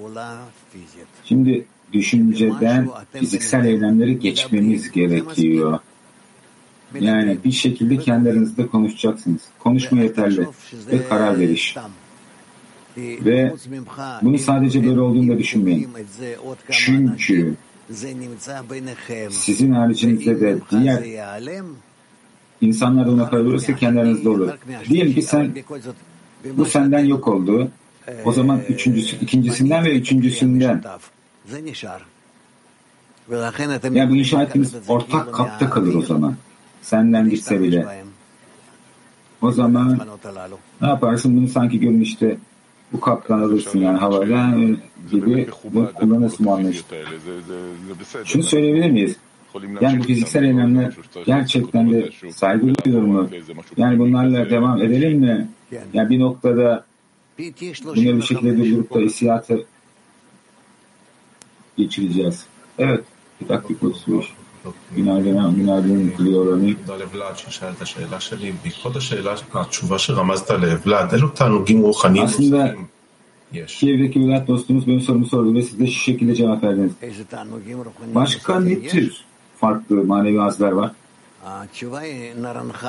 şimdi düşünceden fiziksel eylemleri geçmemiz gerekiyor. Yani bir şekilde kendi konuşacaksınız. Konuşma yeterli ve karar veriş. Ve bunu sadece böyle olduğunu düşünmeyin. Çünkü sizin haricinizde de diğer insanlar buna karar verirse kendi olur. Diyelim ki sen bu senden yok oldu. O zaman üçüncüsü, ikincisinden ve üçüncüsünden yani bu inşa ettiğimiz ortak kapta kalır o zaman senden gitse bile. O zaman ne yaparsın? Bunu sanki görünüşte bu kaptan alırsın yani havayla gibi bunu kullanırsın muhammedi. Şunu söyleyebilir miyiz? Yani bu fiziksel eylemler gerçekten de saygı duyuyorum mu? Yani bunlarla devam edelim mi? Yani bir noktada bunları bir şekilde durdurup da hissiyatı geçireceğiz. Evet, bir taktik olsun. Günaydın, günaydın diliyorum. Aslında Kiev'deki Vlad dostumuz benim sorumu sordu ve siz de şu şekilde cevap verdiniz. Başka ne tür farklı manevi hazlar var?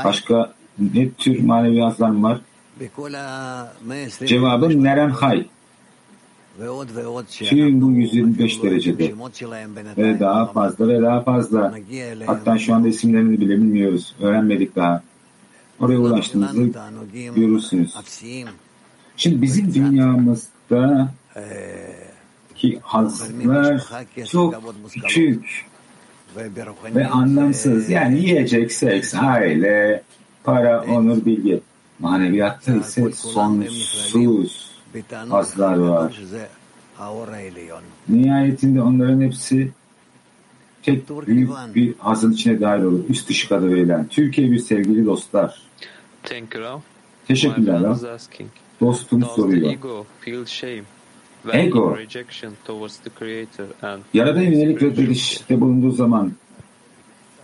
Başka ne tür manevi hazlar var? Cevabı Nerenhay. Şiirin bu 125 derecede ve daha fazla ve daha fazla. Hatta şu anda isimlerini bile bilmiyoruz. Öğrenmedik daha. Oraya ulaştığımızda görürsünüz. Şimdi bizim dünyamızda ki hazlar çok küçük ve anlamsız. Yani yiyecek, seks, aile, para, onur, bilgi. Maneviyatta ise sonsuz aslar var. Nihayetinde onların hepsi tek büyük bir hazın içine dahil olup üst dışı kadar öğlen. Türkiye bir sevgili dostlar. Teşekkürler. Dostum soruyor. Ego, Yaradan yönelik reddedişte bulunduğu zaman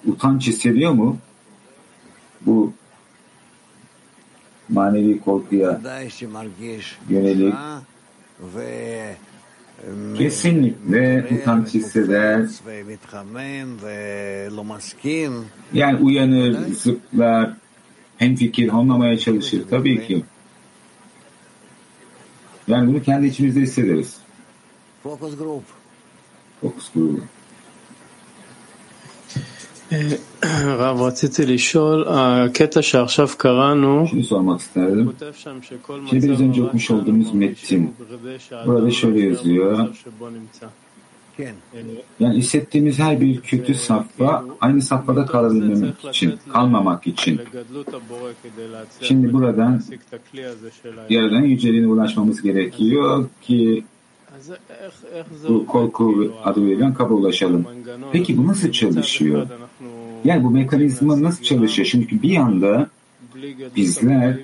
utanç hissediyor mu? Bu manevi korkuya yönelik kesinlikle utanç hisseder. Yani uyanır, zıplar, hem fikir anlamaya çalışır tabii ki. Yani bunu kendi içimizde hissederiz. Fokus grubu. Fokus grubu. רב, רציתי לשאול, הקטע שעכשיו קראנו, Şunu sormak isterdim. כותב שם שכל Şimdi biraz מצב önce הרע okumuş שלנו olduğumuz מרגישים metin. ובוודא שהאדם Burada şöyle עובר yazıyor. במצב שבו נמצא. כן. Yani hissettiğimiz her bir kötü safha aynı safhada kalabilmemek için, kalmamak için. לגדלות הבורא כדי להצליח Şimdi buradan להשיג את הכלי הזה של ה... Yaradan yüceliğine ulaşmamız gerekiyor ki bu korku adı verilen kaba ulaşalım. Peki bu nasıl çalışıyor? Yani bu mekanizma nasıl çalışıyor? Çünkü bir anda bizler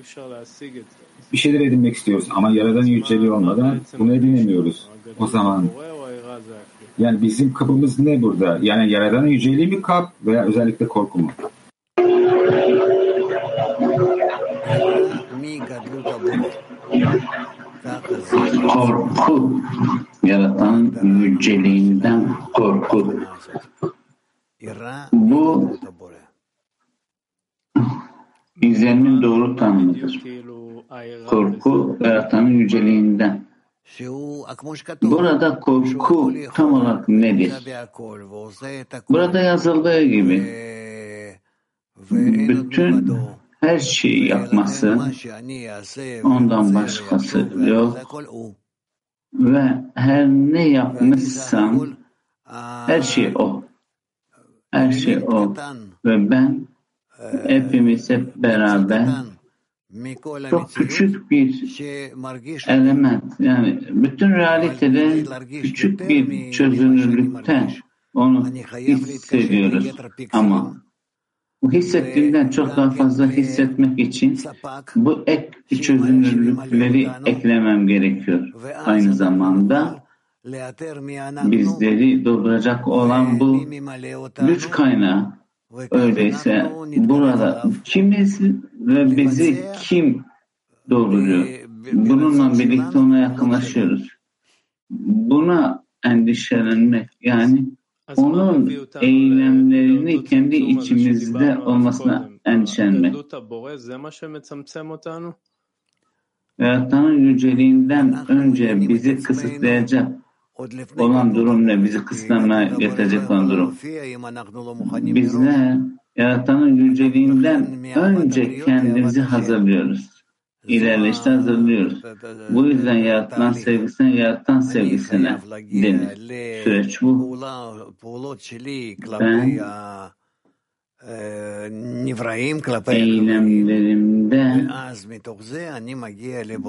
bir şeyler edinmek istiyoruz ama yaradan yüceli olmadan bunu edinemiyoruz. O zaman yani bizim kapımız ne burada? Yani yaradan yüceliği mi kap veya özellikle korku mu? Korku, yaratanın yüceliğinden korku. Bu izlenimin doğru tanımıdır. Korku, yaratanın yüceliğinden. Burada korku tam olarak nedir? Burada yazıldığı gibi bütün her şeyi yapması, ondan başkası yok ve her ne yapmışsam her şey o. Her şey o. Ve ben hepimiz hep beraber çok küçük bir element yani bütün realitede küçük bir çözünürlükte onu hissediyoruz ama bu hissettiğimden çok daha fazla hissetmek için bu ek çözünürlükleri eklemem gerekiyor. Aynı zamanda bizleri dolduracak olan bu güç kaynağı öyleyse burada kimiz ve bizi kim dolduruyor? Bununla birlikte ona yakınlaşıyoruz. Buna endişelenmek yani onun eylemlerini kendi içimizde olmasına endişelenmek. Yaratanın yüceliğinden önce bizi kısıtlayacak olan durum ne? Bizi kısıtlamaya getirecek olan durum. Bizler yaratanın yüceliğinden önce kendimizi hazırlıyoruz. İlerleyişte hazırlıyoruz. Bu yüzden yaratılan sevgisine, yaratan sevgisine denir. Süreç bu. Ben eylemlerimde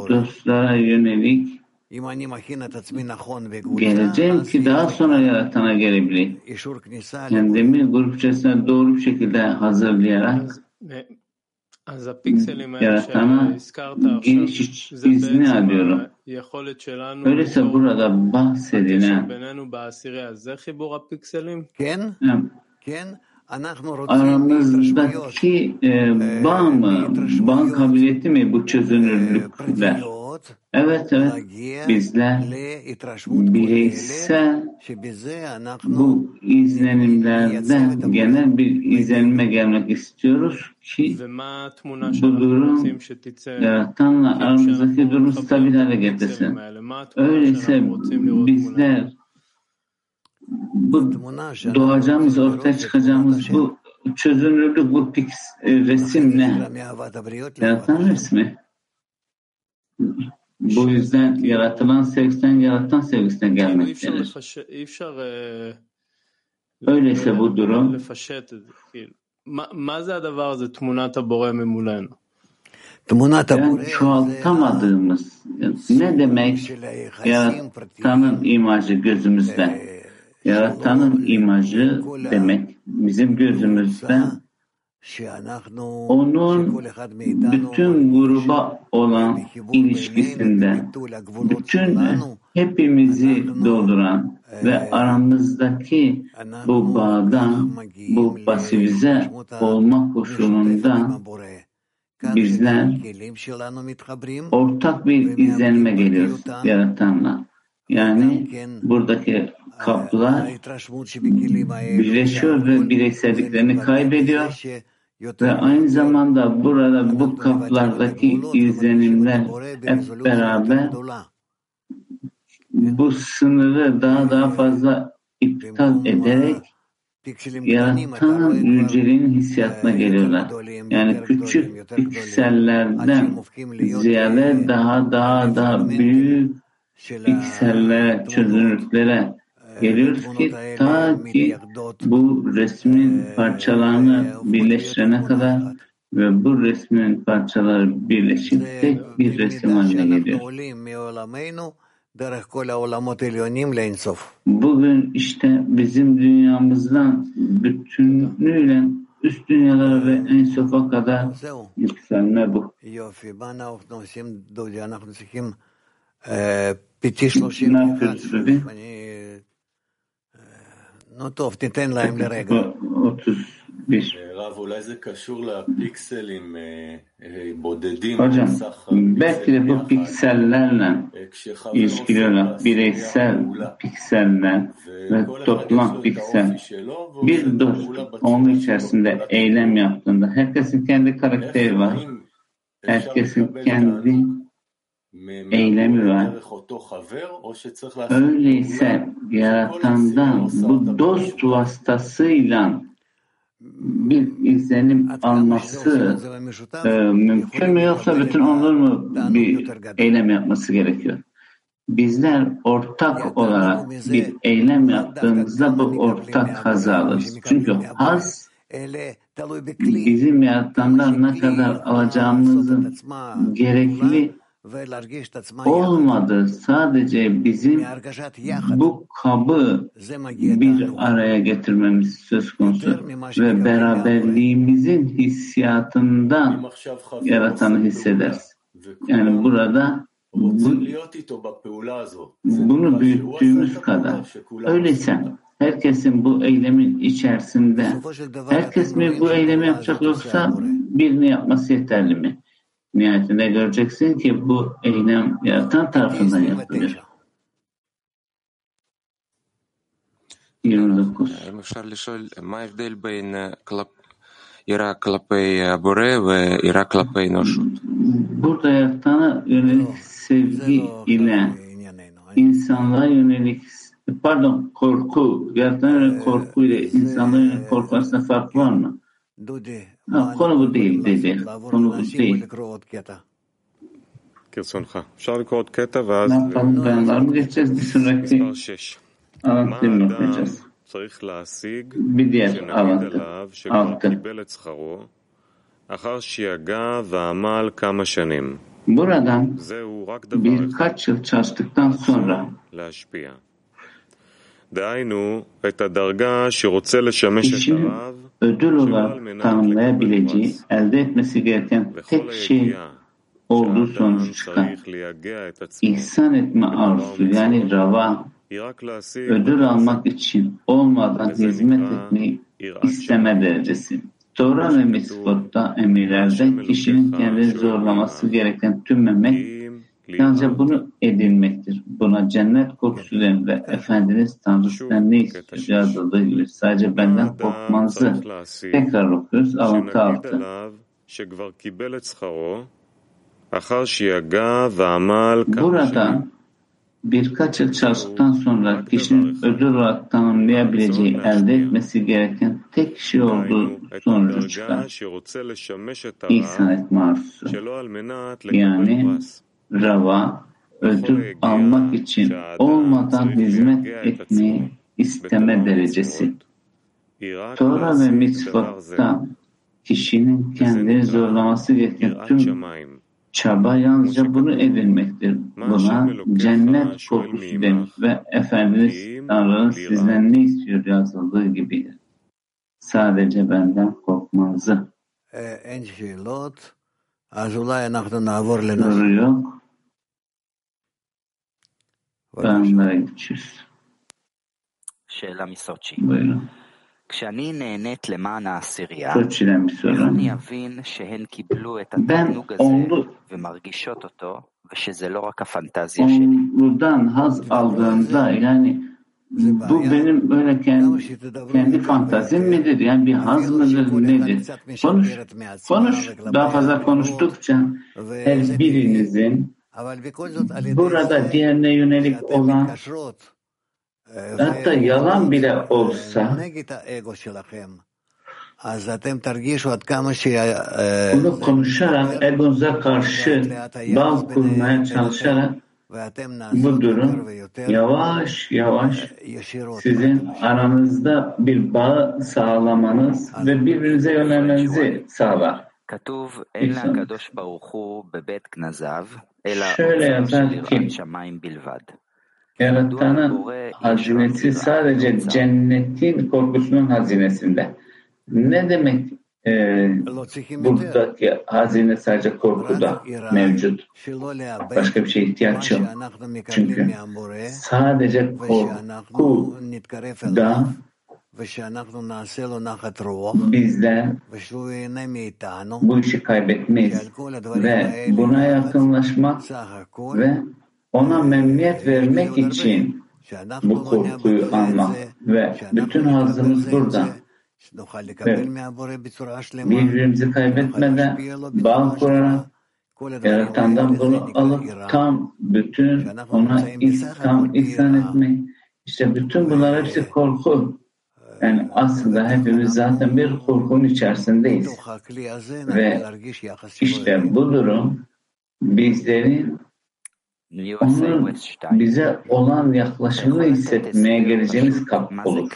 dostlara yönelik geleceğim ki daha sonra yaratana gelebileyim. Kendimi grup içerisinde doğru bir şekilde hazırlayarak yaratana giriş izni alıyorum. Öyleyse burada bahsedilen aramızdaki e, bağ mı, bağ kabiliyeti mi bu çözünürlükler? Evet, evet. Bizler bireysel bu izlenimlerden genel bir izlenime gelmek istiyoruz ki bu durum yaratanla aramızdaki durumu stabil hale getirsin. Öyleyse bizler bu doğacağımız, ortaya çıkacağımız bu çözünürlük, bu pix, resim ne? Yaratan resmi. Bu yüzden yaratılan sevgisinden yaratan sevgisine gelmektedir. Öyleyse bu durum yani çoğaltamadığımız ne demek yaratanın imajı gözümüzde yaratanın imajı demek bizim gözümüzde onun bütün gruba olan ilişkisinden, bütün hepimizi dolduran ve aramızdaki bu bağdan, bu pasifize olma koşulundan bizler ortak bir izlenime geliyoruz yaratanla. Yani buradaki kaplar birleşiyor ve bireyselliklerini kaybediyor ve aynı zamanda burada bu kaplardaki izlenimler hep beraber bu sınırı daha daha fazla iptal ederek yaratanın yüceliğinin hissiyatına geliyorlar. Yani küçük piksellerden ziyade daha daha daha büyük piksellere, çözünürlüklere geliyoruz ki ta ki bu resmin parçalarını birleştirene kadar ve bu resmin parçaları birleşip tek bir resim haline geliyor. Bugün işte bizim dünyamızdan bütünlüğüyle üst dünyalara ve en sofa kadar yükselme bu. Ne yapıyoruz Ruby? 30 Bir. רב, אולי זה קשור לפיקסלים אה, אה, bודדים, Hocam, סך belki de bu יחד. piksellerle אה, כשחבר ilişkili עושה olan bireysel pikseller ve toplam piksel bir dost onun içerisinde eylem yaptığında herkesin kendi karakteri var. Herkesin kendi eylem üren öyleyse yaratandan bu dost vasıtasıyla bir izlenim alması e, mümkün mü yoksa bütün onlar mı bir eylem yapması gerekiyor? Bizler ortak olarak bir eylem yaptığımızda bu ortak hazı alırız. Çünkü haz bizim yaratandan ne kadar alacağımızın gerekli olmadı. Sadece bizim bu kabı bir araya getirmemiz söz konusu ve beraberliğimizin hissiyatından yaratanı hissederiz. Yani burada bu, bunu büyüttüğümüz kadar. Öyleyse herkesin bu eylemin içerisinde herkes mi bu eylemi yapacak yoksa birini yapması yeterli mi? nihayetinde göreceksin ki bu eylem yaratan tarafından yapılır. 29. Ира. Burada yaratana yönelik sevgi ile insanlara yönelik pardon korku yaratana yönelik korku ile insanlara yönelik korku arasında fark var mı? אנחנו מנסים לקרוא עוד קטע. כרצונך. אפשר לקרוא עוד קטע ואז... צריך להשיג שנגיד עליו שכבר קיבל את שכרו אחר שיגע ועמל כמה שנים? זהו רק דבר אחד, להשפיע. דהיינו, את הדרגה שרוצה לשמש את הרב ödül olarak tanımlayabileceği, elde etmesi gereken tek şey olduğu sonuç çıkar. İhsan etme arzusu yani rava ödül almak için olmadan hizmet etmeyi isteme derecesi. Torah ve Mitzvot'ta emirlerde kişinin kendini zorlaması gereken tüm memek Yalnızca bunu edinmektir. Buna cennet korkusu demle Efendiniz Tanrı'dan ne istiyor yazıldığı sadece benden korkmanızı tekrar okuyoruz. Alıntı altı. Burada birkaç yıl çalıştıktan sonra kişinin ödül olarak tanımlayabileceği, elde etmesi gereken tek şey olduğu sonucu çıkar. İhsan etme arzusu. Yani rava ödül almak için olmadan hizmet etmeyi isteme derecesi. Tora ve mitvatta kişinin kendini zorlaması gereken tüm çaba yalnızca bunu edinmektir. Buna cennet korkusu denir ve Efendimiz Tanrı'nın sizden ne istiyor yazıldığı gibidir. Sadece benden korkmanızı. Endişelot ee, שאלות, אז אולי אנחנו נעבור לנושא. soru yok. Onlara geçiyoruz. שאלה מסוצ'י. Buyurun. כשאני נהנית למען העשירייה, Soçi'den bir איך soru. אני אבין שהן קיבלו את Ben התענוג הזה onlu, ומרגישות אותו, ושזה לא רק הפנטזיה שלי? bu benim böyle kendi, kendi fantazim midir? Yani bir haz mıdır nedir? Konuş, konuş. Daha fazla konuştukça her birinizin burada diğerine yönelik olan hatta yalan bile olsa bunu konuşarak egonuza karşı bağ kurmaya çalışarak bu durum yavaş yavaş. sizin aranızda bir bağ sağlamanız ve birbirinize yönelmenizi sağlar. Şöyle yazar ki Yaratanın hazinesi sadece cennetin korkusunun hazinesinde. Ne demek ee, e, buradaki hazine sadece korkuda mevcut. Başka bir şeye ihtiyaç yok. Çünkü sadece korku da bizden bu işi kaybetmeyiz ve buna yakınlaşmak ve ona memnuniyet vermek için bu korkuyu almak ve bütün hazımız burada ve birbirimizi kaybetmeden bağ kurarak Yaratandan bunu alıp tam bütün ona tam ihsan etmek. İşte bütün bunlar hepsi korku. Yani aslında hepimiz zaten bir korkunun içerisindeyiz. Ve işte bu durum bizlerin onun bize olan yaklaşımını hissetmeye geleceğimiz kapı olur.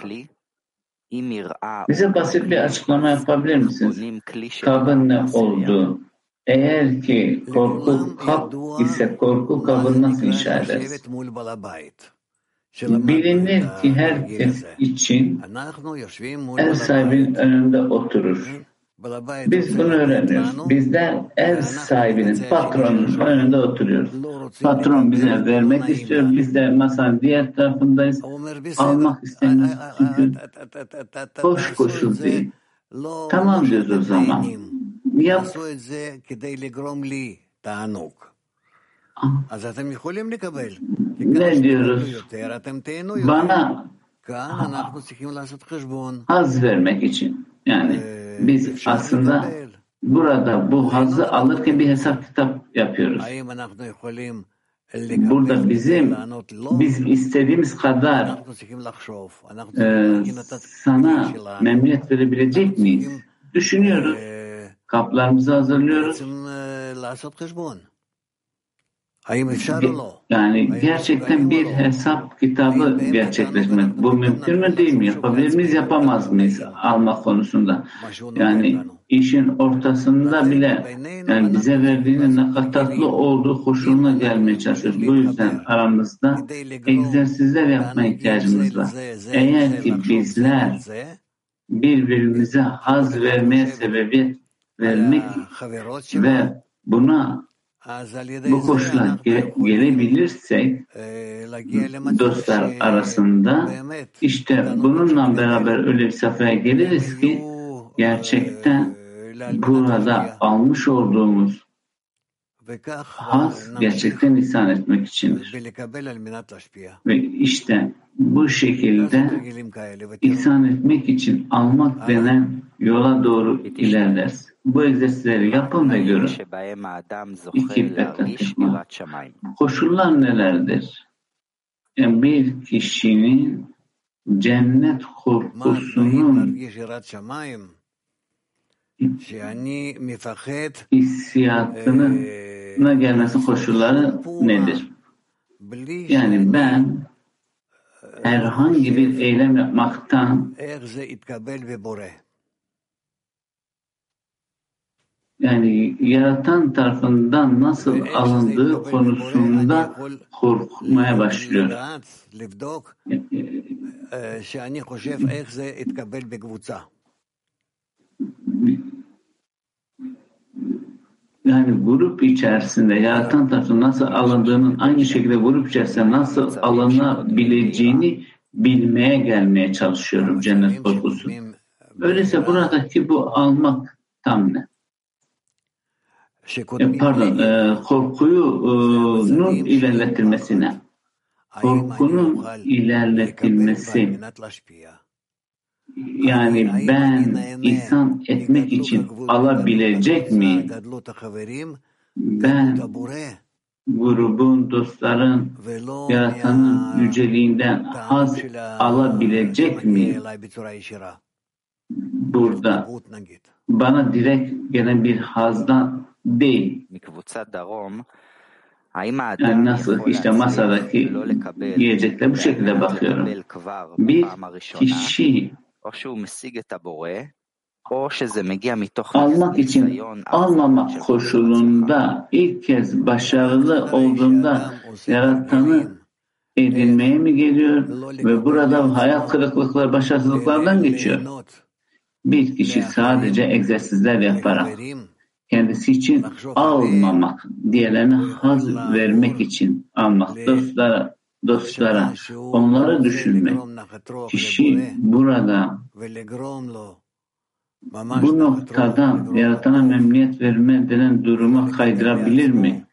Bize basit bir açıklama yapabilir misiniz? Kabın ne olduğu, eğer ki korku kap ise korku kabını nasıl inşa ederiz? Bilinir ki herkes için ev sahibinin önünde oturur. Biz bunu öğreniyoruz. Bizler ev sahibinin, patronun önünde oturuyoruz. Patron bize vermek istiyor. Biz de masanın diğer tarafındayız. Almak istemiyoruz. Çünkü hoş koşul değil. Tamam diyoruz o zaman. Yap. Ne diyoruz? Bana haz vermek için. Yani biz aslında burada bu hazı alırken bir hesap kitap yapıyoruz. Burada bizim biz istediğimiz kadar e, sana memnuniyet verebilecek miyiz? Düşünüyoruz. Kaplarımızı hazırlıyoruz. Yani gerçekten bir hesap kitabı gerçekleşmek. Bu mümkün mü değil mi? Yapabilir miyiz, yapamaz mıyız almak konusunda? Yani işin ortasında bile yani bize verdiğinin ne kadar tatlı olduğu koşuluna gelmeye çalışıyoruz. Bu yüzden aramızda egzersizler yapmaya ihtiyacımız var. Eğer ki bizler birbirimize haz vermeye sebebiyet vermek ve buna bu koşula ge- gelebilirsek dostlar arasında işte bununla beraber öyle bir safhaya geliriz ki gerçekten burada almış olduğumuz haz gerçekten ihsan etmek içindir. Ve işte bu şekilde ihsan etmek için almak denen yola doğru ilerleriz. Bu egzersizleri yapın ve görün. İki betatişma. Koşullar nelerdir? Yani bir kişinin cennet korkusunun hissiyatına gelmesi koşulları nedir? Yani ben herhangi bir eylem yapmaktan yani yaratan tarafından nasıl alındığı konusunda korkmaya başlıyor. Yani grup içerisinde yaratan tarafından nasıl alındığının aynı şekilde grup içerisinde nasıl alınabileceğini bilmeye gelmeye çalışıyorum cennet korkusu. Öyleyse buradaki bu almak tam ne? E, pardon, e, korkuyunun ilerletilmesine, korkunun ilerletilmesi, yani ben insan etmek için alabilecek miyim? Ben grubun, dostların, yaratanın yüceliğinden haz alabilecek miyim? Burada bana direkt gelen bir hazdan değil. Yani nasıl işte masadaki yiyecekler bu şekilde bakıyorum. Bir kişi almak için almamak koşulunda ilk kez başarılı olduğunda yaratanı edinmeye mi geliyor ve burada hayal kırıklıkları, başarısızlıklardan geçiyor. Bir kişi sadece egzersizler yaparak kendisi için almamak, diğerlerine haz vermek için almak, dostlara dostlara, onları düşünmek. Kişi burada bu noktadan yaratana memnuniyet verme denen duruma kaydırabilir mi?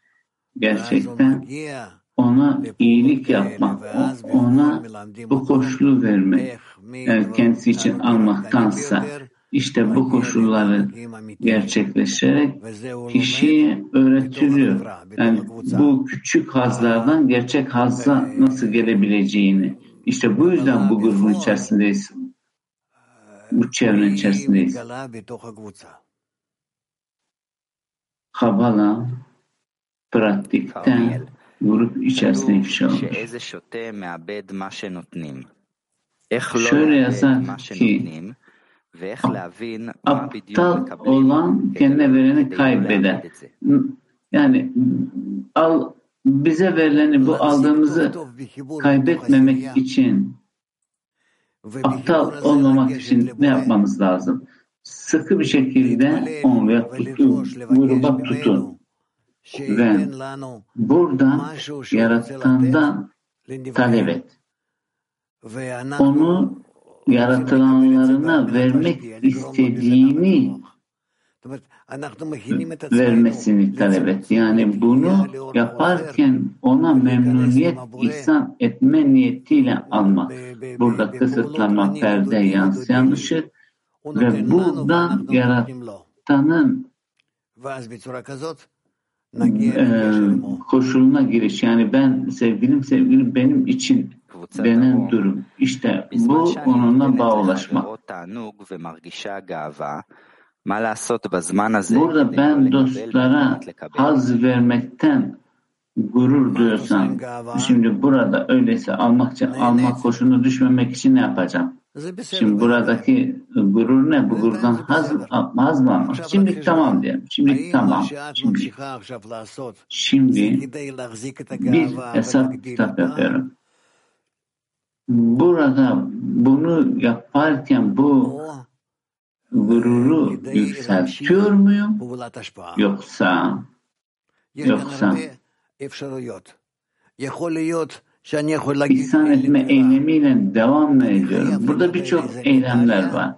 Gerçekten ona iyilik yapmak, ona bu koşulu vermek, yani kendisi için almaktansa işte bu koşulları gerçekleşerek kişiye öğretiliyor. Yani bu küçük hazlardan gerçek hazza nasıl gelebileceğini. İşte bu yüzden bu grubun içerisindeyiz. Bu çevrenin içerisindeyiz. Kabala pratikten grup içerisinde ifşa olur. Şöyle yazar ki aptal olan kendine vereni kaybeder. Yani al bize verileni bu aldığımızı kaybetmemek için aptal olmamak için ne yapmamız lazım? Sıkı bir şekilde onu tutun, gruba tutun ve burada yaratandan talep et. Onu yaratılanlarına vermek istediğini vermesini talep et. Yani bunu yaparken ona memnuniyet ihsan etme niyetiyle almak. Burada kısıtlama, perde, yansıyan ışık ve buradan yaratanın e, koşuluna giriş. Yani ben sevgilim sevgilim benim için denen durum. İşte bu onunla bağlaşmak. Burada ben dostlara haz vermekten gurur duyuyorsam, şimdi burada öyleyse almak için, almak koşuluna düşmemek için ne yapacağım? Şimdi buradaki gurur ne? Bu gururdan haz, haz mı almak? Şimdi tamam diyelim. Şimdi tamam. Şimdi, şimdi bir hesap kitap yapıyorum. Burada bunu yaparken bu gururu yükseltiyor muyum? Yoksa yoksa İhsan etme eylemiyle devam mı ediyorum? Burada birçok eylemler var.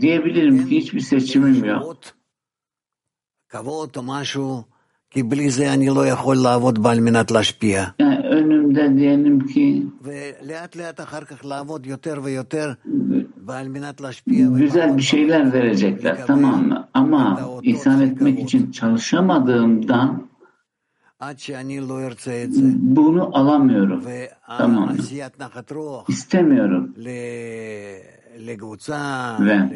Diyebilirim ki hiçbir seçimim yok. Yani önümde diyelim ki güzel bir şeyler verecekler tamam mı? Ama ihsan etmek için çalışamadığımdan bunu alamıyorum. Tamam mı? İstemiyorum. Ve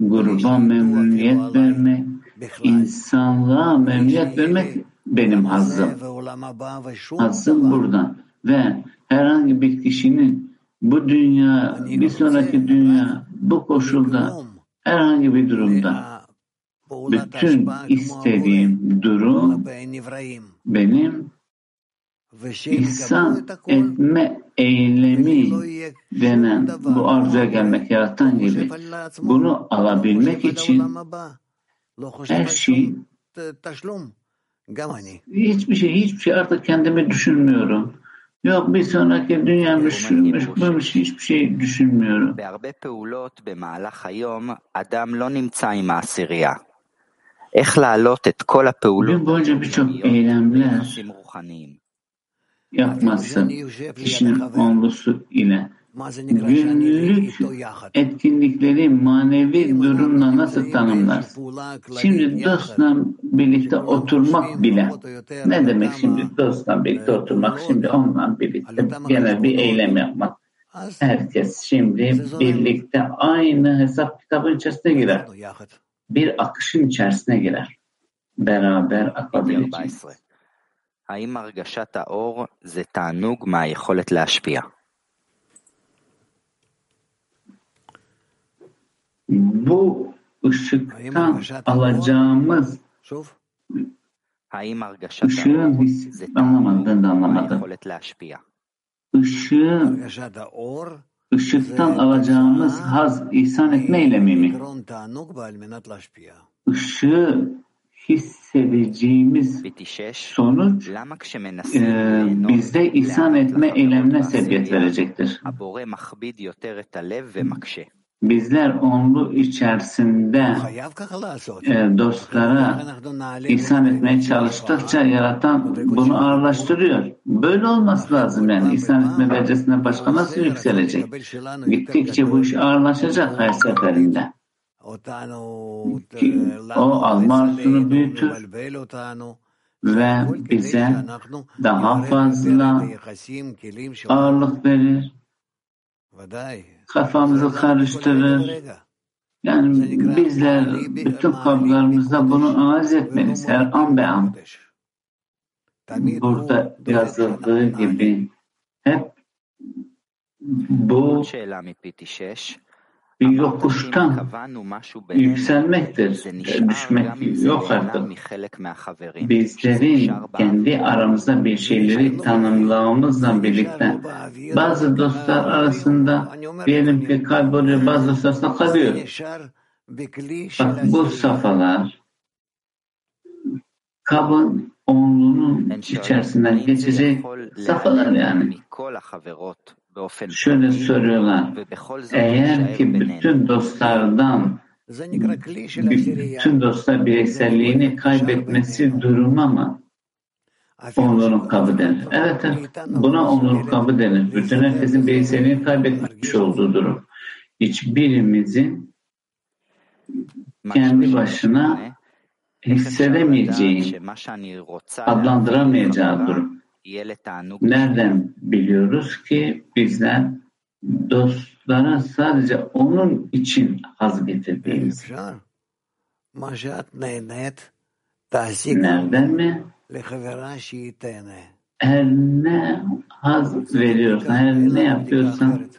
gruba memnuniyet vermek, insanlığa memnuniyet vermek benim hazzım. Hazzım buradan. Ve herhangi bir kişinin bu dünya, bir sonraki dünya, bu koşulda, herhangi bir durumda bütün istediğim durum benim ihsan etme eylemi denen bu arzuya gelmek yaratan gibi bunu alabilmek için her şey hiçbir şey hiçbir şey artık kendimi düşünmüyorum. Yok bir sonraki dünyaymış, şuymuş, buymuş hiçbir şey düşünmüyorum. Gün boyunca birçok eylemler yapması kişinin onlusu ile günlük etkinlikleri manevi durumla nasıl tanımlar? Şimdi dostla birlikte oturmak bile ne demek şimdi dostla birlikte oturmak şimdi onunla birlikte genel bir eylem yapmak. Herkes şimdi birlikte aynı hesap kitabın içerisine girer. Bir akışın içerisine girer. Beraber akabileceğiz. האם הרגשת האור זה תענוג מהיכולת להשפיע? Bu ışıktan alacağımız ışığın his, anlamadım ben de anlamadım. Işığın ışıktan alacağımız haz ihsan etme eylemi mi? Işığı hissedeceğimiz sonuç e, bizde ihsan etme eylemine sebebiyet verecektir. Bizler onlu içerisinde e, dostlara ihsan etmeye çalıştıkça yaratan bunu ağırlaştırıyor. Böyle olması lazım yani. İhsan etme derecesine başka nasıl yükselecek? Gittikçe bu iş ağırlaşacak her seferinde. O arzusunu büyütür ve bize daha fazla ağırlık verir kafamızı karıştırır. Yani bizler bütün kablarımızda bunu analiz etmeliyiz her an be an. Burada yazıldığı gibi hep bu yokuştan yükselmektir. Düşmek yok artık. Bizlerin kendi aramızda bir şeyleri tanımlamamızla birlikte bazı dostlar arasında diyelim ki kayboluyor, bazı dostlar arasında kalıyor. Bak bu safhalar kabın onluğunun içerisinden geçecek safhalar yani. Şöyle soruyorlar. Eğer ki bütün dostlardan bütün dostlar bireyselliğini kaybetmesi durumu ama onurun kabı denir. Evet, evet. Buna onurun kabı denir. Bütün herkesin bireyselliğini kaybetmiş olduğu durum. Hiçbirimizin kendi başına hissedemeyeceği, adlandıramayacağı durum. Nereden biliyoruz ki bizler dostlara sadece onun için haz getirdiğimiz? Nereden mi? Her ne haz veriyorsan, her ne yapıyorsan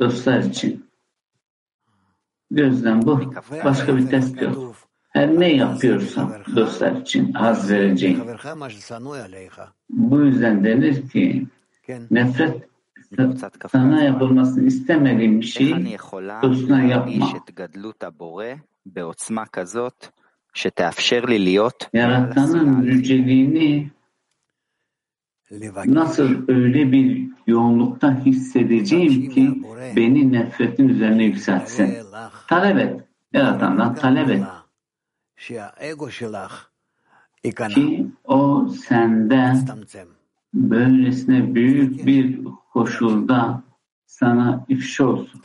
dostlar için. Gözden bu. Başka bir test yok. Her ne yapıyorsan dostlar için haz vereceğin. Bu yüzden denir ki nefret sana yapılmasını istemediğin bir şeyi dostuna yapma. Yaratanın yüceliğini nasıl öyle bir yoğunlukta hissedeceğim ki beni nefretin üzerine yükseltsin. Talep et. Yaratandan talep et. Ki o senden böylesine büyük bir koşulda sana ifşa olsun.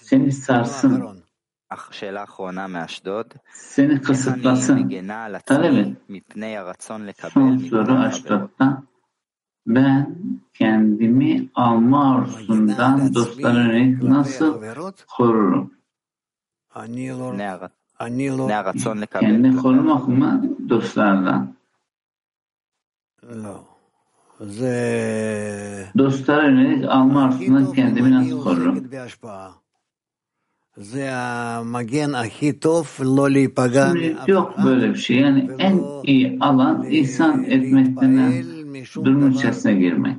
Seni sarsın. Seni kısıtlasın. Talep et. Son soru Aşdod'da ben kendimi alma arzusundan dostlara nasıl korurum? Kendini korumak mı dostlardan? Dostlara yönelik alma arzusundan kendimi nasıl korurum? Şimdi yok böyle bir şey. Yani en iyi alan ihsan etmekten durum içerisine girmek.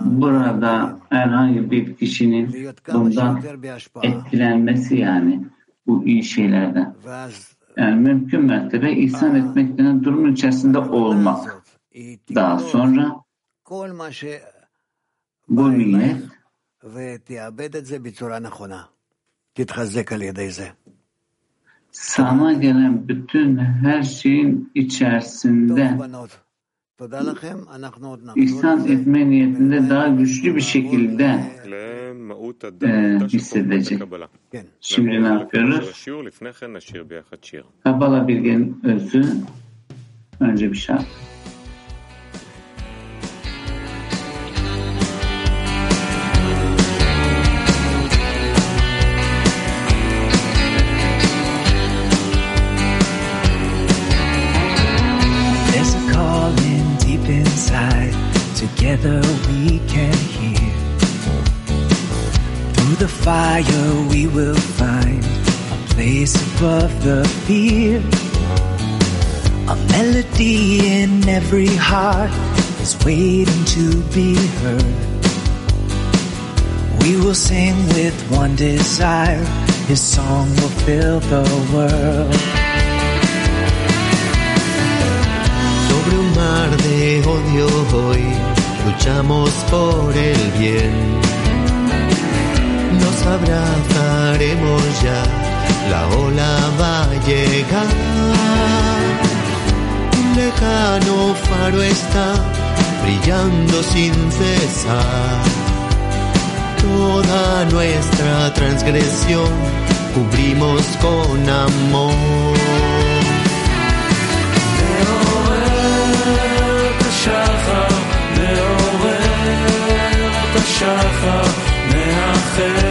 Burada herhangi bir kişinin bundan etkilenmesi yani bu iyi şeylerden. Yani mümkün mertebe ihsan etmekten durumun içerisinde olmak. Daha sonra bu niyet sana gelen bütün her şeyin içerisinde ihsan etme niyetinde daha güçlü bir şekilde e, hissedecek. Şimdi ne yapıyoruz? Kabala bilginin özü önce bir şart. fire we will find a place above the fear. A melody in every heart is waiting to be heard. We will sing with one desire, His song will fill the world. Sobre un mar de odio hoy luchamos por el bien Nos abrazaremos ya, la ola va a llegar. Un lejano faro está brillando sin cesar. Toda nuestra transgresión cubrimos con amor. השחר, מעורר את השחר, מאחר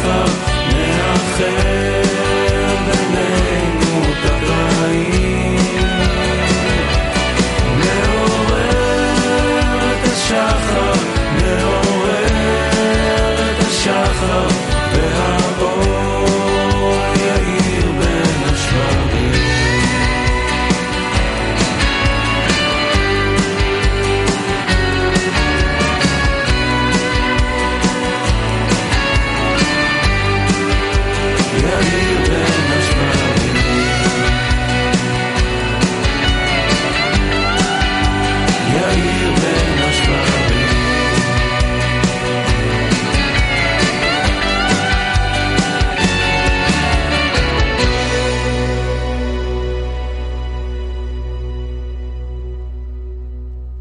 לך מאחר